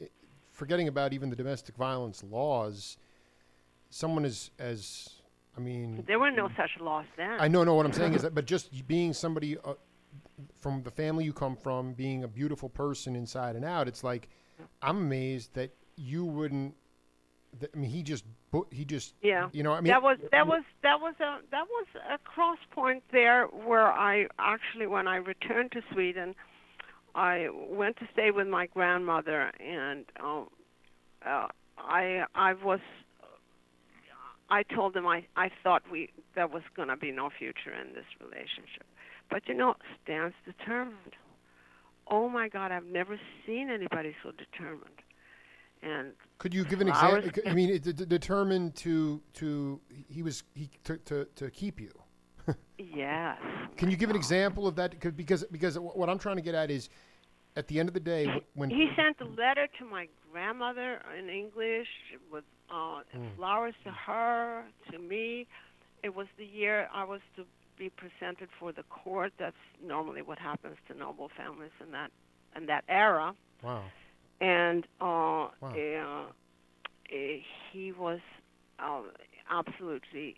forgetting about even the domestic violence laws, someone is as I mean, there were no such laws then. I know. No, what I'm saying is that, but just being somebody uh, from the family you come from, being a beautiful person inside and out, it's like I'm amazed that you wouldn't. I mean, he just he just yeah. You know, I mean, that was that was that was a that was a cross point there where I actually when I returned to Sweden I went to stay with my grandmother, and um, uh, I I was. I told them I I thought we there was gonna be no future in this relationship, but you know Stan's determined. Oh my God, I've never seen anybody so determined. And could you give an example? I mean, it, d- determined to to he was he to to, to keep you. yes. Can you give an example of that? Because because what I'm trying to get at is, at the end of the day, when he sent a letter to my grandmother in English with uh, mm. flowers to her, to me. It was the year I was to be presented for the court. That's normally what happens to noble families in that in that era. Wow. And uh, wow. uh, he was uh, absolutely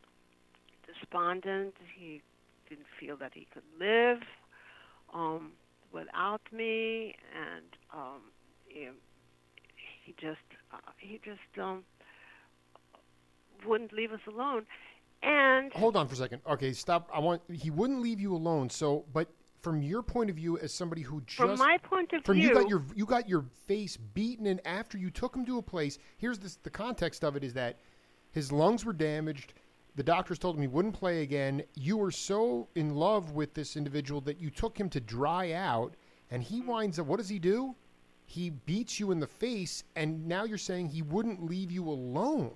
despondent. He didn't feel that he could live um, without me, and um, he, he just uh, he just um, wouldn't leave us alone. And hold on for a second. Okay, stop. I want he wouldn't leave you alone. So, but from your point of view, as somebody who just from my point of from view, you got your you got your face beaten, and after you took him to a place. Here's this, the context of it: is that his lungs were damaged. The doctors told him he wouldn't play again. You were so in love with this individual that you took him to dry out, and he winds up. What does he do? He beats you in the face, and now you're saying he wouldn't leave you alone.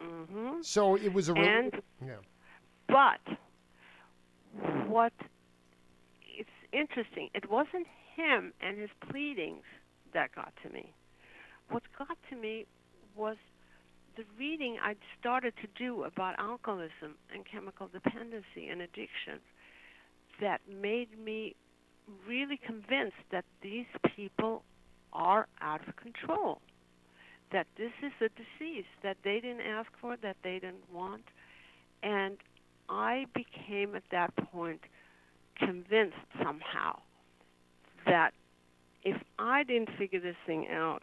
Mm-hmm. So it was a real, and, yeah. But what interesting. It wasn't him and his pleadings that got to me. What got to me was the reading I'd started to do about alcoholism and chemical dependency and addiction that made me really convinced that these people are out of control. That this is a disease that they didn't ask for, that they didn't want. And I became at that point convinced somehow that if I didn't figure this thing out,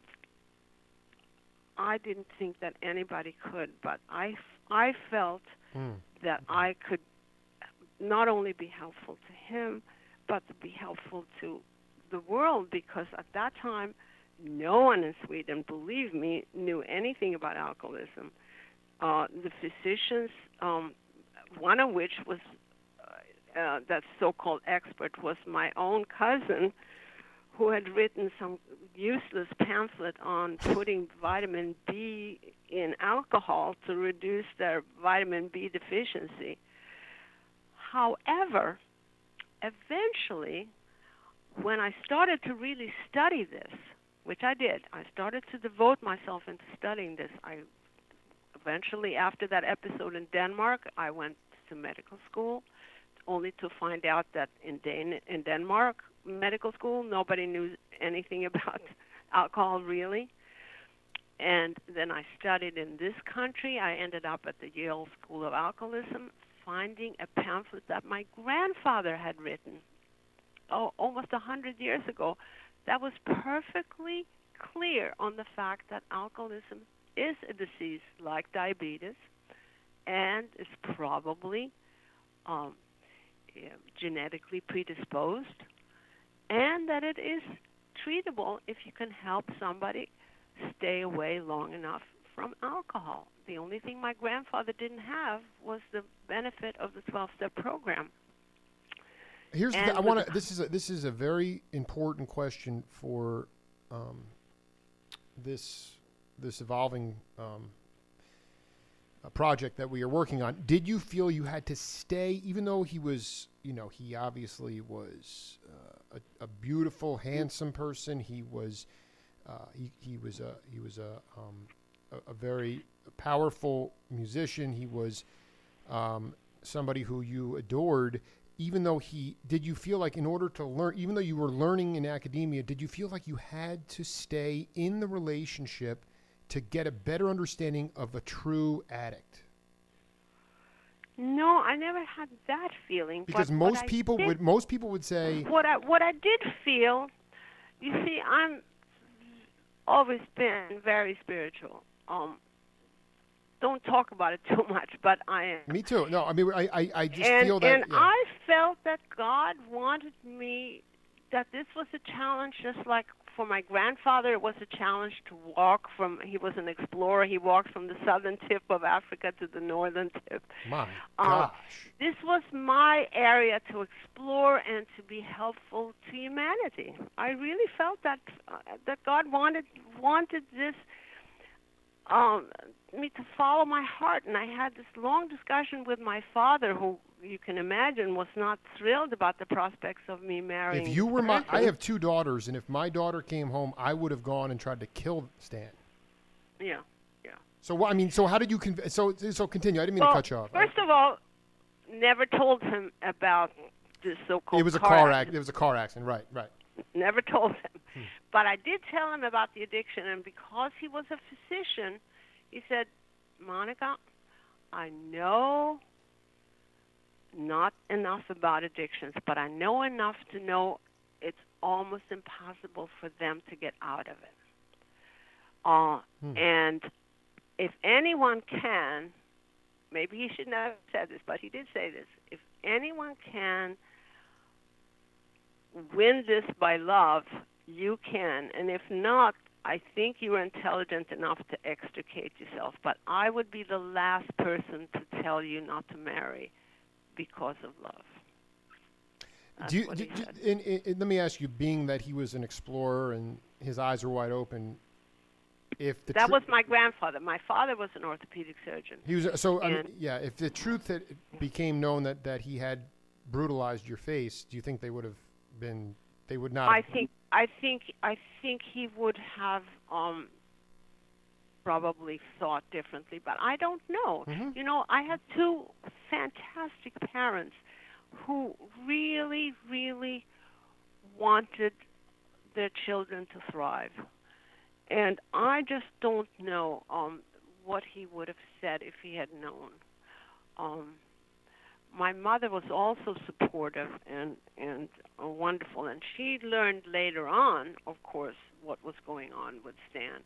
I didn't think that anybody could, but I, I felt mm. that I could not only be helpful to him, but to be helpful to the world because at that time, no one in Sweden, believe me, knew anything about alcoholism. Uh, the physicians, um, one of which was uh, that so-called expert, was my own cousin, who had written some useless pamphlet on putting vitamin B in alcohol to reduce their vitamin B deficiency. However, eventually, when I started to really study this, which I did, I started to devote myself into studying this. I eventually, after that episode in Denmark, I went to medical school, only to find out that in Dan- in Denmark medical school nobody knew anything about alcohol really. And then I studied in this country. I ended up at the Yale School of Alcoholism, finding a pamphlet that my grandfather had written oh, almost a hundred years ago that was perfectly clear on the fact that alcoholism is a disease like diabetes and is probably um, genetically predisposed, and that it is treatable if you can help somebody stay away long enough from alcohol. The only thing my grandfather didn't have was the benefit of the 12-step program. Here's the, I want to. This is a, this is a very important question for um, this this evolving um, uh, project that we are working on. Did you feel you had to stay, even though he was, you know, he obviously was uh, a, a beautiful, handsome person. He was, uh, he, he was a he was a um, a, a very powerful musician. He was um, somebody who you adored. Even though he did, you feel like in order to learn, even though you were learning in academia, did you feel like you had to stay in the relationship to get a better understanding of a true addict? No, I never had that feeling. Because but most people did- would most people would say, what I what I did feel, you see, I'm always been very spiritual. Um, don't talk about it too much, but I am. "Me too." No, I mean, I I, I just and feel that. and yeah. I felt that God wanted me that this was a challenge, just like for my grandfather, it was a challenge to walk from. He was an explorer. He walked from the southern tip of Africa to the northern tip. My Um, gosh. This was my area to explore and to be helpful to humanity. I really felt that uh, that God wanted wanted this um, me to follow my heart, and I had this long discussion with my father, who you can imagine was not thrilled about the prospects of me marrying. If you were my, I have two daughters, and if my daughter came home, I would have gone and tried to kill Stan. yeah. Yeah. So what? I mean, so how did you? Conv- so so continue. I didn't mean well, to cut you off. first of all, never told him about this so-called it was a car accident. It was a car accident. Right. Right. never told him. Hmm. But I did tell him about the addiction, and because he was a physician, he said, Monica, I know not enough about addictions, but I know enough to know it's almost impossible for them to get out of it. Uh, Hmm. And if anyone can, maybe he should not have said this, but he did say this. If anyone can win this by love, you can. And if not, I think you're intelligent enough to extricate yourself. But I would be the last person to tell you not to marry because of love. That's do you, do, do- said. and, and- and let me ask you, being that he was an explorer and his eyes were wide open, if the that tru- was my grandfather. My father was an orthopedic surgeon. he was so I mean, yeah, if the truth had became known that that he had brutalized your face, do you think they would have been? They would not. I think I think I think he would have um probably thought differently, but I don't know. Mhm. You know, I had two fantastic parents who really really wanted their children to thrive. And I just don't know um what he would have said if he had known. Um my mother was also supportive and and wonderful, and she learned later on, of course, what was going on with Stan,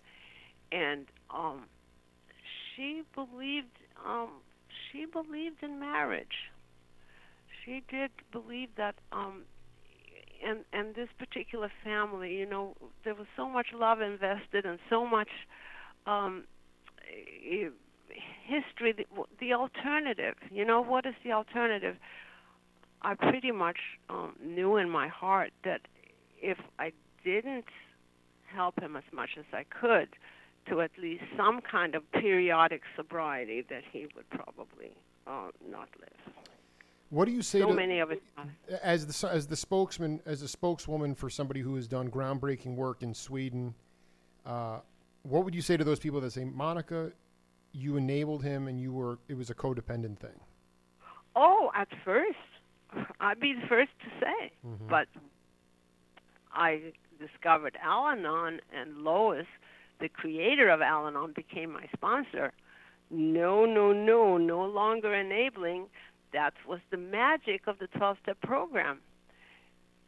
and um, she believed um, she believed in marriage. She did believe that, um, and and this particular family, you know, there was so much love invested and so much. Um, eh, history the, the alternative you know what is the alternative i pretty much um, knew in my heart that if i didn't help him as much as i could to at least some kind of periodic sobriety that he would probably uh, not live what do you say so to many of us as the as the spokesman as a spokeswoman for somebody who has done groundbreaking work in Sweden? Uh, what would you say to those people that say, Monica, you enabled him and you were it was a codependent thing? Oh, at first, I'd be the first to say. Mhm. But I discovered Al Anon, and Lois, the creator of Al Anon, became my sponsor. No, no, no, no longer enabling. That was the magic of the 12 step program.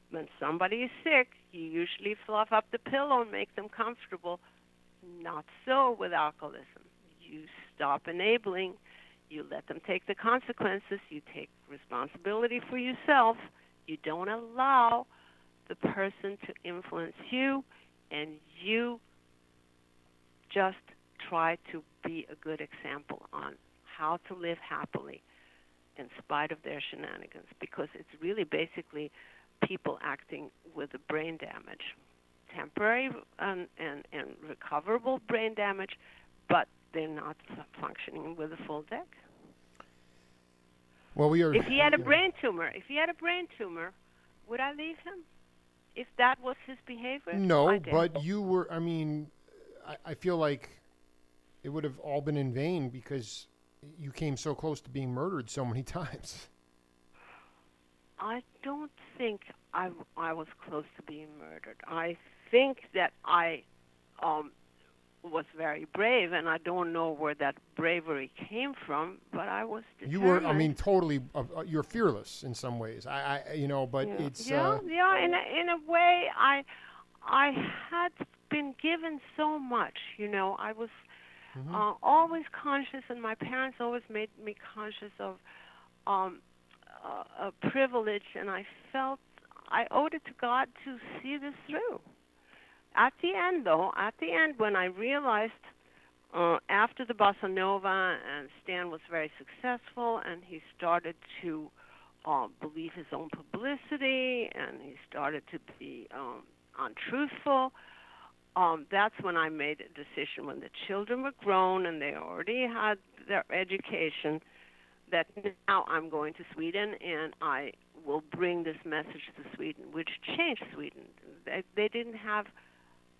When somebody is sick, you usually fluff up the pillow and make them comfortable. Not so with alcoholism. You stop enabling, you let them take the consequences, you take responsibility for yourself, you don't allow the person to influence you, and you just try to be a good example on how to live happily in spite of their shenanigans because it's really basically people acting with a brain damage. Temporary and, and, and recoverable brain damage but they're not functioning with a full deck. Well, we are. If he had a brain tumor, if he had a brain tumor, would I leave him? If that was his behavior? No, but you were. I mean, I, I feel like it would have all been in vain because you came so close to being murdered so many times. I don't think I, I was close to being murdered. I think that I um, was very brave, and I don't know where that bravery came from, but I was determined. You were. I mean, totally. Uh, uh, you're fearless in some ways. I, I you know, but yeah. it's. yeah, Uh, yeah. In a, in a way, I I had been given so much. You know, I was mhm. uh, always conscious, and my parents always made me conscious of um, uh, a privilege, and I felt I owed it to God to see this through. At the end, though, at the end, when I realized uh, after the bossa nova and Stan was very successful, and he started to uh, believe his own publicity, and he started to be um, untruthful. Um, that's when I made a decision. When the children were grown and they already had their education, that now I'm going to Sweden and I will bring this message to Sweden, which changed Sweden. They, they didn't have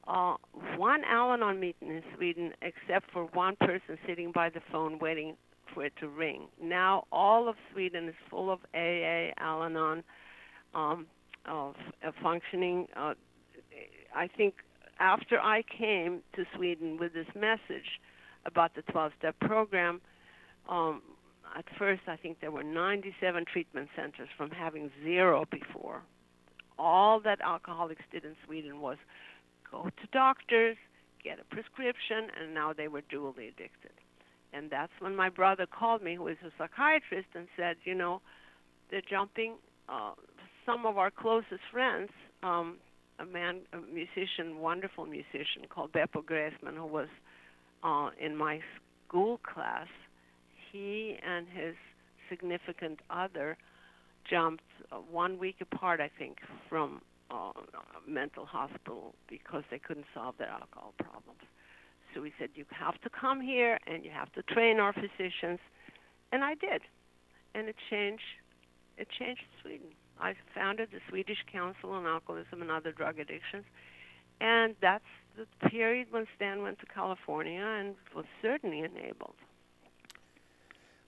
uh, one Al-Anon meeting in Sweden except for one person sitting by the phone waiting for it to ring. Now all of Sweden is full of AA, Al-Anon, um, of, of functioning. Uh, I think after I came to Sweden with this message about the 12-step program, um, at first I think there were 97 treatment centers from having zero before. All that alcoholics did in Sweden was go to doctors, get a prescription, and now they were dually addicted. And that's when my brother called me, who is a psychiatrist, and said, you know, they're jumping. Uh, some of our closest friends, um, a man, a musician, wonderful musician called Beppo Gräsman, who was uh, in my school class, he and his significant other jumped uh, one week apart, I think, from uh, mental hospital because they couldn't solve their alcohol problems. So we said, you have to come here and you have to train our physicians, and I did, and it changed. It changed Sweden. I founded the Swedish Council on Alcoholism and Other Drug Addictions, and that's the period when Stan went to California and was certainly enabled.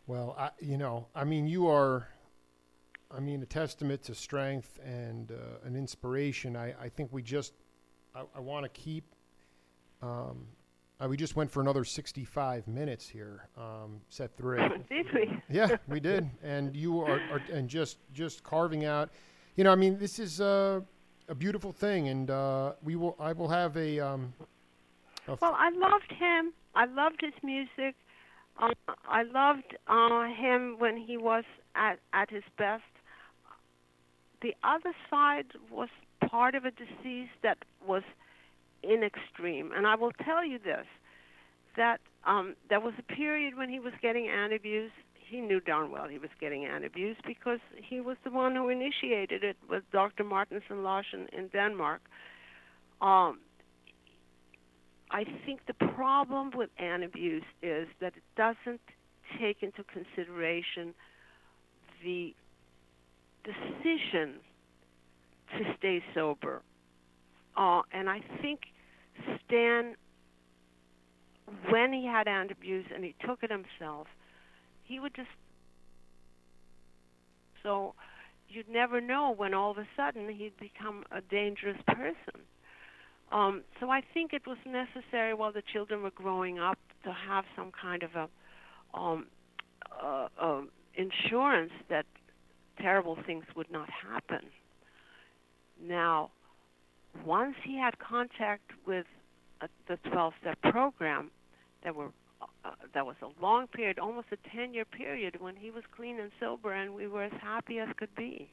Well, I, you know, I mean, you are, I mean, a testament to strength and uh, an inspiration. I, I think we just, I, I want to keep. Um, uh, we just went for another 65 minutes here, um, set three. Did we? yeah, we did, and you are, are, and just just carving out. You know, I mean, this is uh, a beautiful thing, and uh, we will. I will have a. Um, a Well, I loved him. I loved his music. Uh, I loved uh, him when he was at at his best. The other side was part of a disease that was in extreme, and I will tell you this: that um, there was a period when he was getting antabuse. He knew darn well he was getting antabuse because he was the one who initiated it with Dr. Martensen-Larsen in Denmark. Um, I think the problem with antabuse is that it doesn't take into consideration the decision to stay sober. Uh, and I think Stan, when he had antabuse and he took it himself, he would just. So you'd never know when all of a sudden he'd become a dangerous person. Um, so I think it was necessary while the children were growing up to have some kind of a um, uh, uh, insurance that terrible things would not happen. Now, once he had contact with uh, the 12-step program, there were uh, that was a long period, almost a 10-year period, when he was clean and sober, and we were as happy as could be.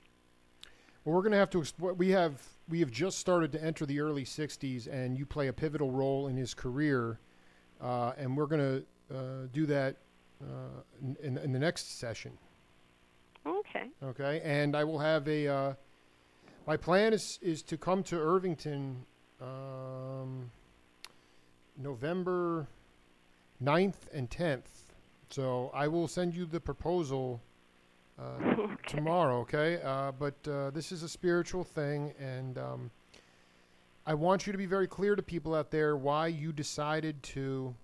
Well, we're going to have to. exp- We have we have just started to enter the early '60s, and you play a pivotal role in his career, uh, and we're going to uh, do that uh, in, in the next session. Okay. Okay, and I will have a. Uh, my plan is is to come to Irvington, um, November. 9th and 10th. So I will send you the proposal uh, Okay. tomorrow, okay? Uh, but uh, this is a spiritual thing, and um, I want you to be very clear to people out there why you decided to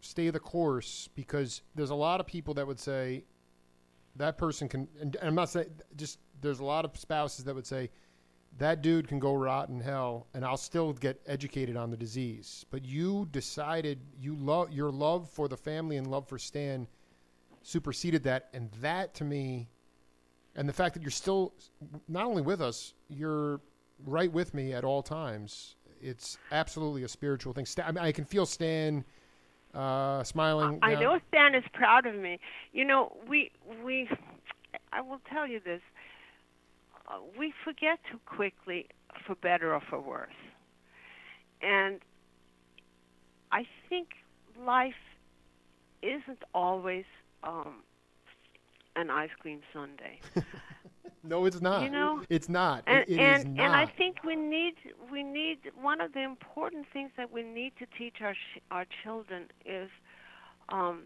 stay the course because there's a lot of people that would say that person can, and I'm not saying just there's a lot of spouses that would say that dude can go rot in hell and I'll still get educated on the disease. But you decided you love your love for the family and love for Stan superseded that and that to me and the fact that you're still not only with us, you're right with me at all times. It's absolutely a spiritual thing. Stan, I, mean, I can feel Stan uh, smiling. I now. know Stan is proud of me. You know, we we I will tell you this. Uh, we forget too quickly for better or for worse. And I think life isn't always um an ice cream sundae. No, it's not. You know? it's not. and it, it and is and. I think we need we need one of the important things that we need to teach our sh- our children is um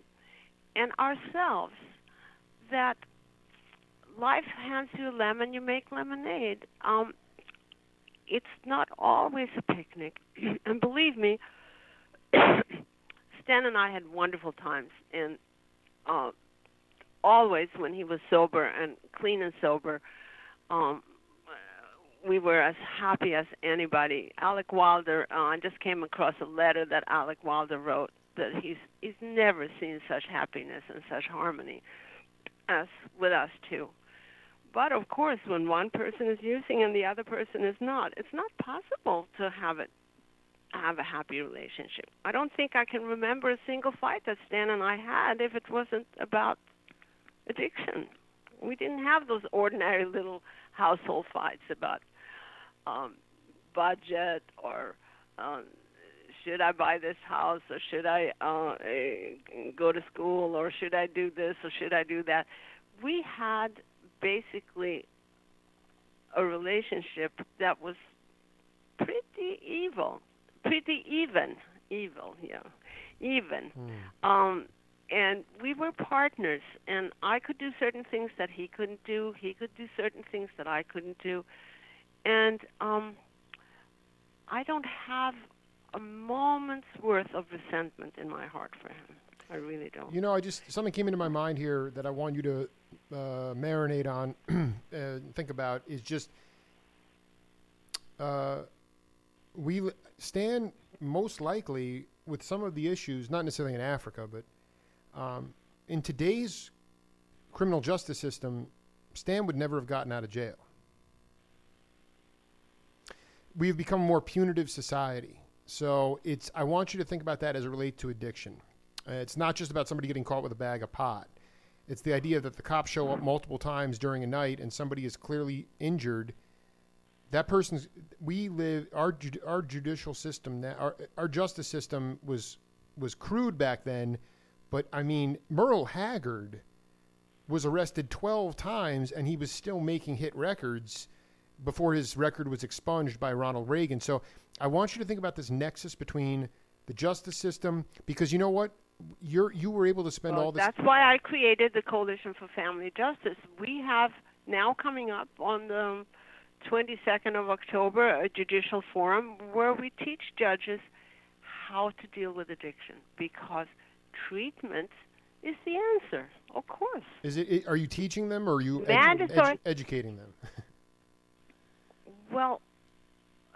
and ourselves that life hands you a lemon you make lemonade um it's not always a picnic and believe me Stan and I had wonderful times and uh always when he was sober and clean and sober um we were as happy as anybody. Alec Wilder, uh, I just came across a letter that Alec Wilder wrote that he's he's never seen such happiness and such harmony as with us two. But of course, when one person is using and the other person is not, it's not possible to have it have a happy relationship. I don't think I can remember a single fight that Stan and I had if it wasn't about addiction. We didn't have those ordinary little household fights about um, budget or um, should I buy this house or should I uh, eh, go to school or should I do this or should I do that. We had basically a relationship that was pretty evil, pretty even, evil, yeah, even. Hmm. Um, and we were partners, and I could do certain things that he couldn't do. He could do certain things that I couldn't do, and um, I don't have a moment's worth of resentment in my heart for him. I really don't. You know, I just something came into my mind here that I want you to uh, marinate on and think about is just uh, we li- Stan most likely with some of the issues, not necessarily in Africa, but um, in today's criminal justice system, Stan would never have gotten out of jail. We've become a more punitive society. So it's I want you to think about that as it relates to addiction. It's not just about somebody getting caught with a bag of pot. It's the idea that the cops show up multiple times during a night and somebody is clearly injured. That person's. We live our our judicial system. Our our justice system was was crude back then, but I mean Merle Haggard was arrested twelve times and he was still making hit records before his record was expunged by Ronald Reagan. So I want you to think about this nexus between the justice system because you know what you're you were able to spend Well, all this That's why I created the Coalition for Family Justice. We have now coming up on the 22nd of October a judicial forum where we teach judges how to deal with addiction because treatment is the answer. Of course. Is it? Are you teaching them, or are you edu- edu- educating them? Well,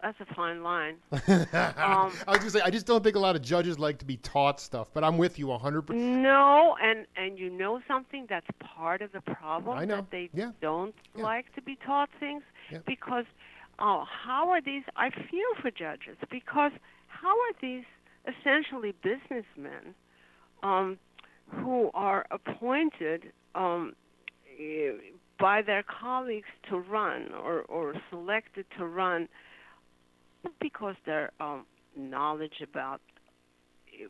that's a fine line. Um, um, I was gonna say I just don't think a lot of judges like to be taught stuff, but I'm with you 100. percent No, and and you know something that's part of the problem I know. that they Yeah. don't Yeah. like to be taught things Yeah. because oh, how are these I feel for judges because how are these essentially businessmen um who are appointed um by their colleagues to run or or selected to run because their um knowledge about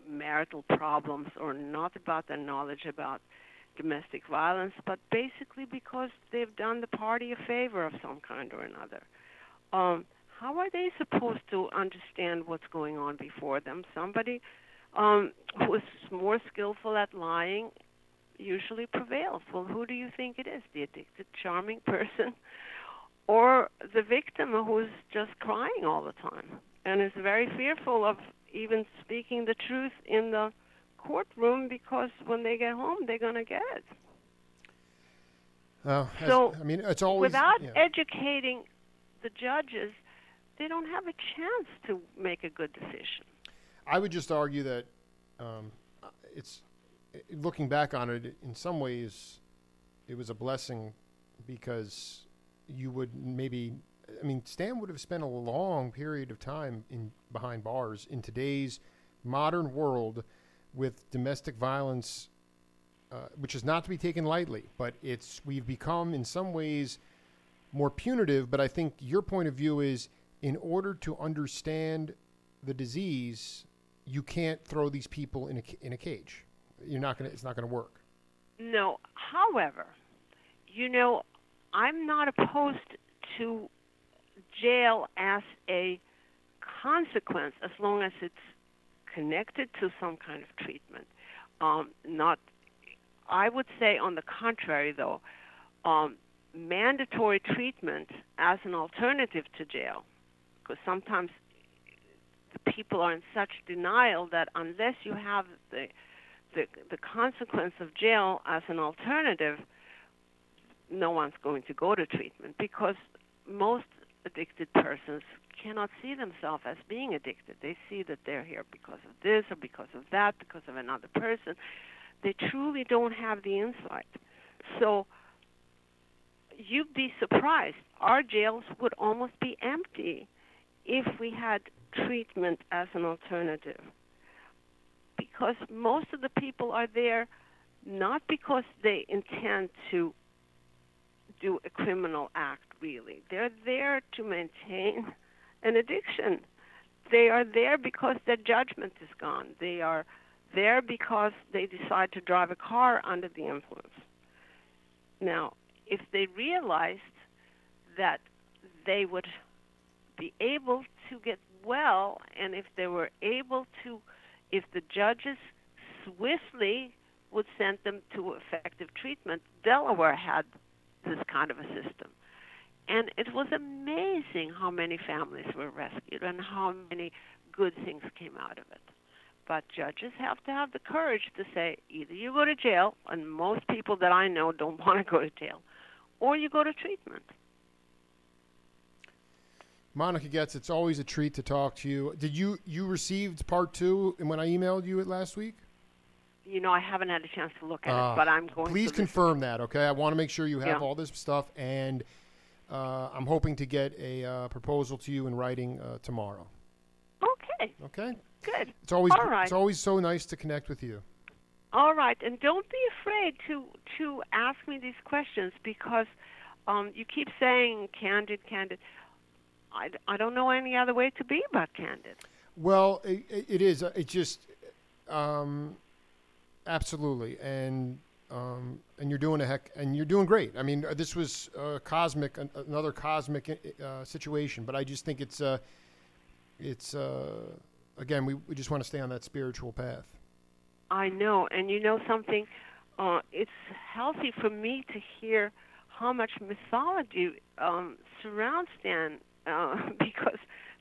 marital problems or not about their knowledge about domestic violence, but basically because they've done the party a favor of some kind or another. Um, how are they supposed to understand what's going on before them? Somebody um, who is more skillful at lying usually prevails. Well, who do you think it is? The addicted, charming person, or the victim who's just crying all the time and is very fearful of even speaking the truth in the courtroom because when they get home, they're going to get it. Uh, So, I mean, it's always Without yeah. educating the judges, they don't have a chance to make a good decision. I would just argue that um, it's looking back on it. In some ways, it was a blessing because you would maybe. I mean, Stan would have spent a long period of time in behind bars in today's modern world with domestic violence, uh, which is not to be taken lightly. But it's we've become in some ways more punitive. But I think your point of view is in order to understand the disease, you can't throw these people in a in a cage. You're not gonna. It's not gonna work. No. However, you know, I'm not opposed to jail as a consequence as long as it's connected to some kind of treatment. Um, not. I would say, on the contrary, though, um, mandatory treatment as an alternative to jail, because sometimes people are in such denial that unless you have the the the consequence of jail as an alternative, no one's going to go to treatment because most addicted persons cannot see themselves as being addicted. They see that they're here because of this or because of that, because of another person. They truly don't have the insight. So you'd be surprised. Our jails would almost be empty if we had treatment as an alternative. Because most of the people are there not because they intend to do a criminal act really. They're there to maintain an addiction. They are there because their judgment is gone. They are there because they decide to drive a car under the influence. Now if they realized that they would be able to get well and if they were able to if the judges swiftly would send them to effective treatment, Delaware had this kind of a system. And it was amazing how many families were rescued and how many good things came out of it. But judges have to have the courage to say either you go to jail, and most people that I know don't want to go to jail, or you go to treatment. Monica Getz. It's always a treat to talk to you. Did you you received part two And when I emailed you it last week? You know, I haven't had a chance to look at Ah, it, but I'm going to Please confirm that, okay? I want to make sure you have Yeah. all this stuff, and uh, I'm hoping to get a uh, proposal to you in writing uh, tomorrow. Okay, Okay? good. It's always All right. it's always so nice to connect with you. All right, and don't be afraid to to ask me these questions because um, you keep saying candid, candid. I, I don't know any other way to be but candid. Well, it, it is. uh, It just um, absolutely, and um, and you're doing a heck, and you're doing great. I mean, uh, this was a cosmic, an- another cosmic uh, situation, but I just think it's uh, it's uh, again, we we just want to stay on that spiritual path. I know, and you know something. Uh, it's healthy for me to hear how much mythology um, surrounds Stan, uh, because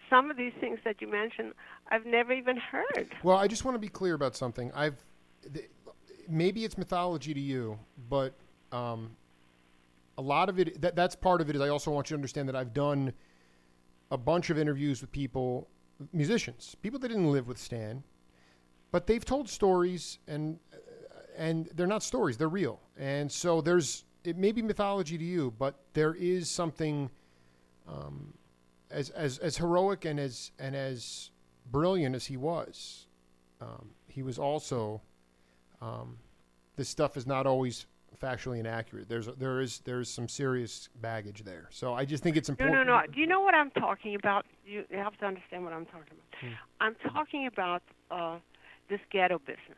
some of these things that you mentioned, I've never even heard. Well, I just want to be clear about something. I've th- maybe it's mythology to you, but um, a lot of it that that's part of it is I also want you to understand that I've done a bunch of interviews with people, musicians, people that didn't live with Stan, but they've told stories and and they're not stories, they're real. And so there's it may be mythology to you, but there is something um, as as as heroic and as and as brilliant as he was, um, he was also. Um, this stuff is not always factually inaccurate. There's there is there is some serious baggage there. So I just think it's important. no, no. No. Do you know what I'm talking about? You have to understand what I'm talking about. Hmm. I'm talking about uh, this ghetto business.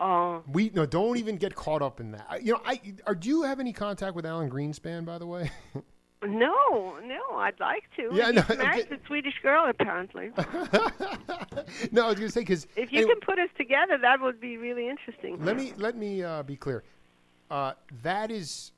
Uh, We no, don't even get caught up in that. You know, I are, do you have any contact with Alan Greenspan, by the way? No, no, I'd like to. Yeah, He's no, married okay. a Swedish girl, apparently. no, I was going to say because If you can put us together, that would be really interesting. let me let me uh, be clear. Uh, that is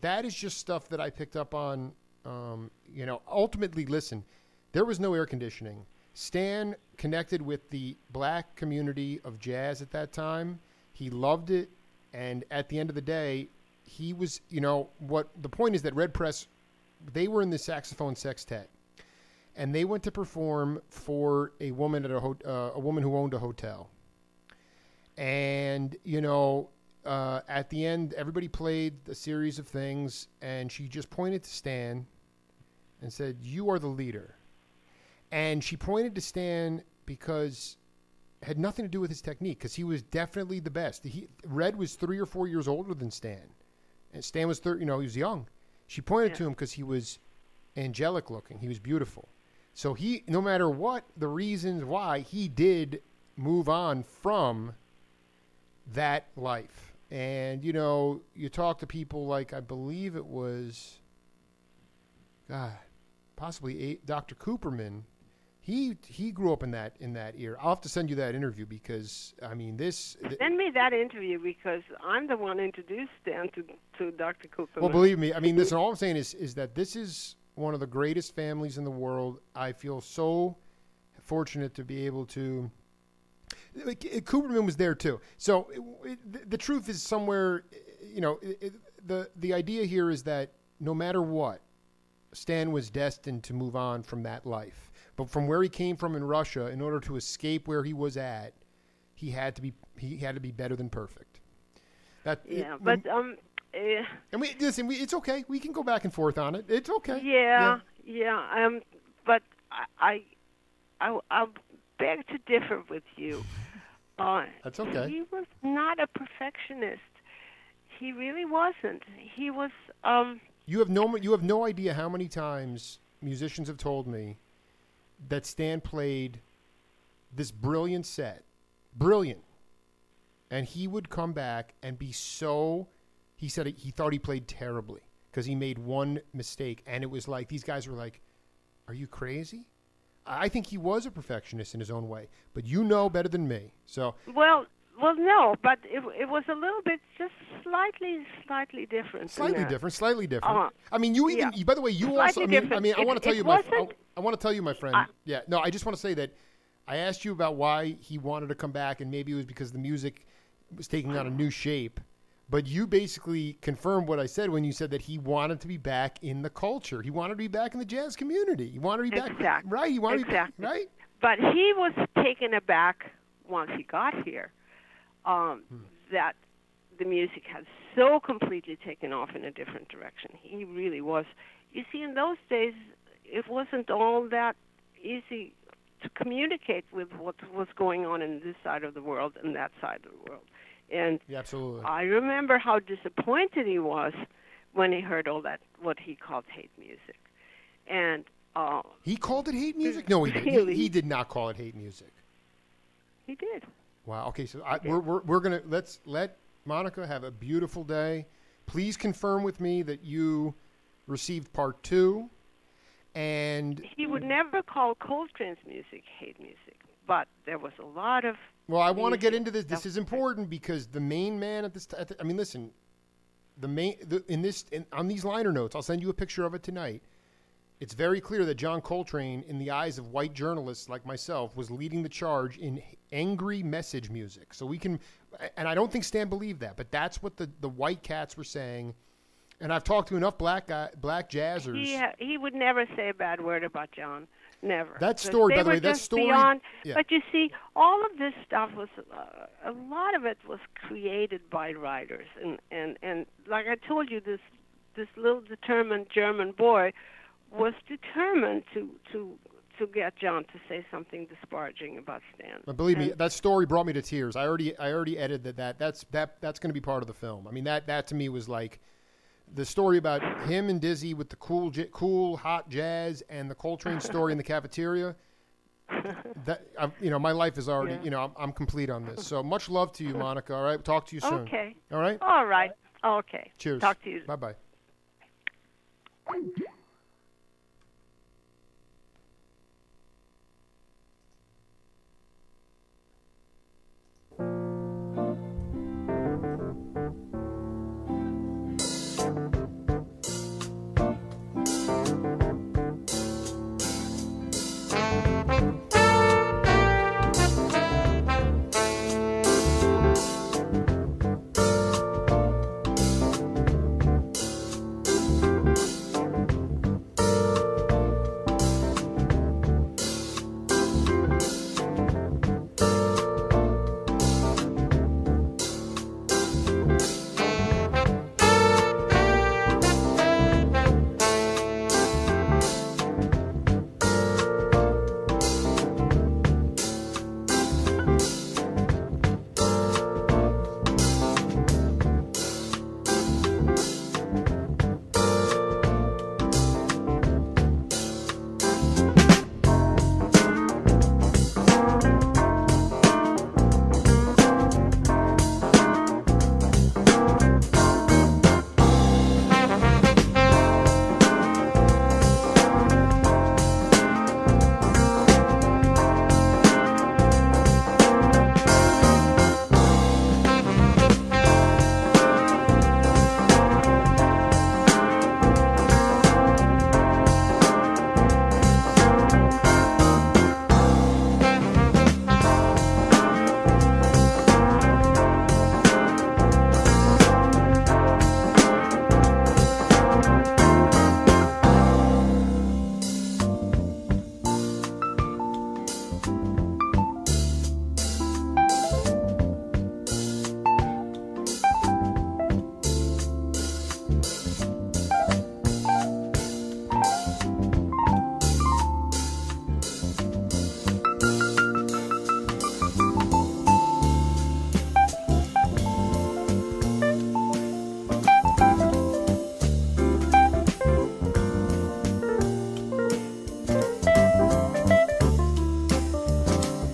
that is just stuff that I picked up on. Um, you know, ultimately, listen, there was no air conditioning. Stan connected with the black community of jazz at that time. He loved it, and at the end of the day, he was. You know what? The point is that Red Press, they were in the saxophone sextet, and they went to perform for a woman at a ho- uh, a woman who owned a hotel. And you know, uh, at the end, everybody played a series of things, and she just pointed to Stan and said, "You are the leader." And she pointed to Stan because had nothing to do with his technique, because he was definitely the best. He, Red was three or four years older than Stan, and Stan was thirty. You know, he was young. She pointed to him because he was angelic looking. He was beautiful. So he, no matter what the reasons why, he did move on from that life. And you know, you talk to people like I believe it was, God, possibly Dr. Cooperman. He he grew up in that in that era. I'll have to send you that interview because I mean this. th- Send me that interview because I'm the one introduced Stan to, to Dr. Cooper. Well, believe me, I mean, listen. All I'm saying is, is that this is one of the greatest families in the world. I feel so fortunate to be able to. Cooperman was there too. So it, it, the- truth is somewhere, you know, it, the the idea here is that no matter what, Stan was destined to move on from that life. But from where he came from in Russia, in order to escape where he was at, he had to be he had to be better than perfect. That yeah, it- but um, uh, and we listen. We, it's okay. We can go back and forth on it. It's okay. yeah, yeah, um, but I, I, I, I beg to differ with you. Uh, That's okay. He was not a perfectionist. He really wasn't. He was. Um, You have no. You have no idea how many times musicians have told me that Stan played this brilliant set, brilliant, and he would come back and be so. He said he thought he played terribly because he made one mistake, and it was like these guys were like, "Are you crazy?" I think he was a perfectionist in his own way, but you know better than me. So well, well, no, but it it was a little bit just slightly, slightly different. Slightly different, slightly different. Uh-huh. I mean, you even. Yeah. By the way, you Slightly also. I mean, I, different. mean, I It- want to tell you, my. I, I want to tell you, my friend. I- yeah. No, I just want to say that I asked you about why he wanted to come back, and maybe it was because the music was taking on a new shape. But you basically confirmed what I said when you said that he wanted to be back in the culture. He wanted to be back in the jazz community. He wanted to be back, Exactly. right? He wanted Exactly. to be back, right? But he was taken aback once he got here um, Hmm. that the music had so completely taken off in a different direction. He really was. You see, in those days, it wasn't all that easy to communicate with what was going on in this side of the world and that side of the world. And Yeah, absolutely. I remember how disappointed he was when he heard all that what he called hate music. And uh, he called it hate music. No, he didn't. He, he did not call it hate music. he did. Wow. Okay, so I, we're, we're we're gonna let's let Monica have a beautiful day. Please confirm with me that you received part two, and He would never call Coltrane's music hate music, but there was a lot of well, I want to get into this. This is important because the main man at this. T- I mean, listen. The main the, in this in, on these liner notes, I'll send you a picture of it tonight. It's very clear that John Coltrane, in the eyes of white journalists like myself, was leading the charge in angry message music. So we can, and I don't think Stan believed that, but that's what the, the white cats were saying. And I've talked to enough black guy, black jazzers. he ha- he would never say a bad word about John. Never. That story, by the way, that story- Beyond, yeah. But you see, all of this stuff was uh, a lot of it was created by writers, and and and like I told you, this this little determined German boy was determined to to to get John to say something disparaging about Stan. But believe me, that story brought me to tears. I already, I already edited that. That's that. That's going to be part of the film. I mean, that that to me was like the story about him and Dizzy with the cool, j- cool, hot jazz, and the Coltrane story in the cafeteria. That i you know, my life is already, Yeah. you know, I'm, I'm complete on this. So much love to you, Monica. All right, talk to you soon. Okay. All right. All right. Okay. Cheers. Talk to you. Bye bye.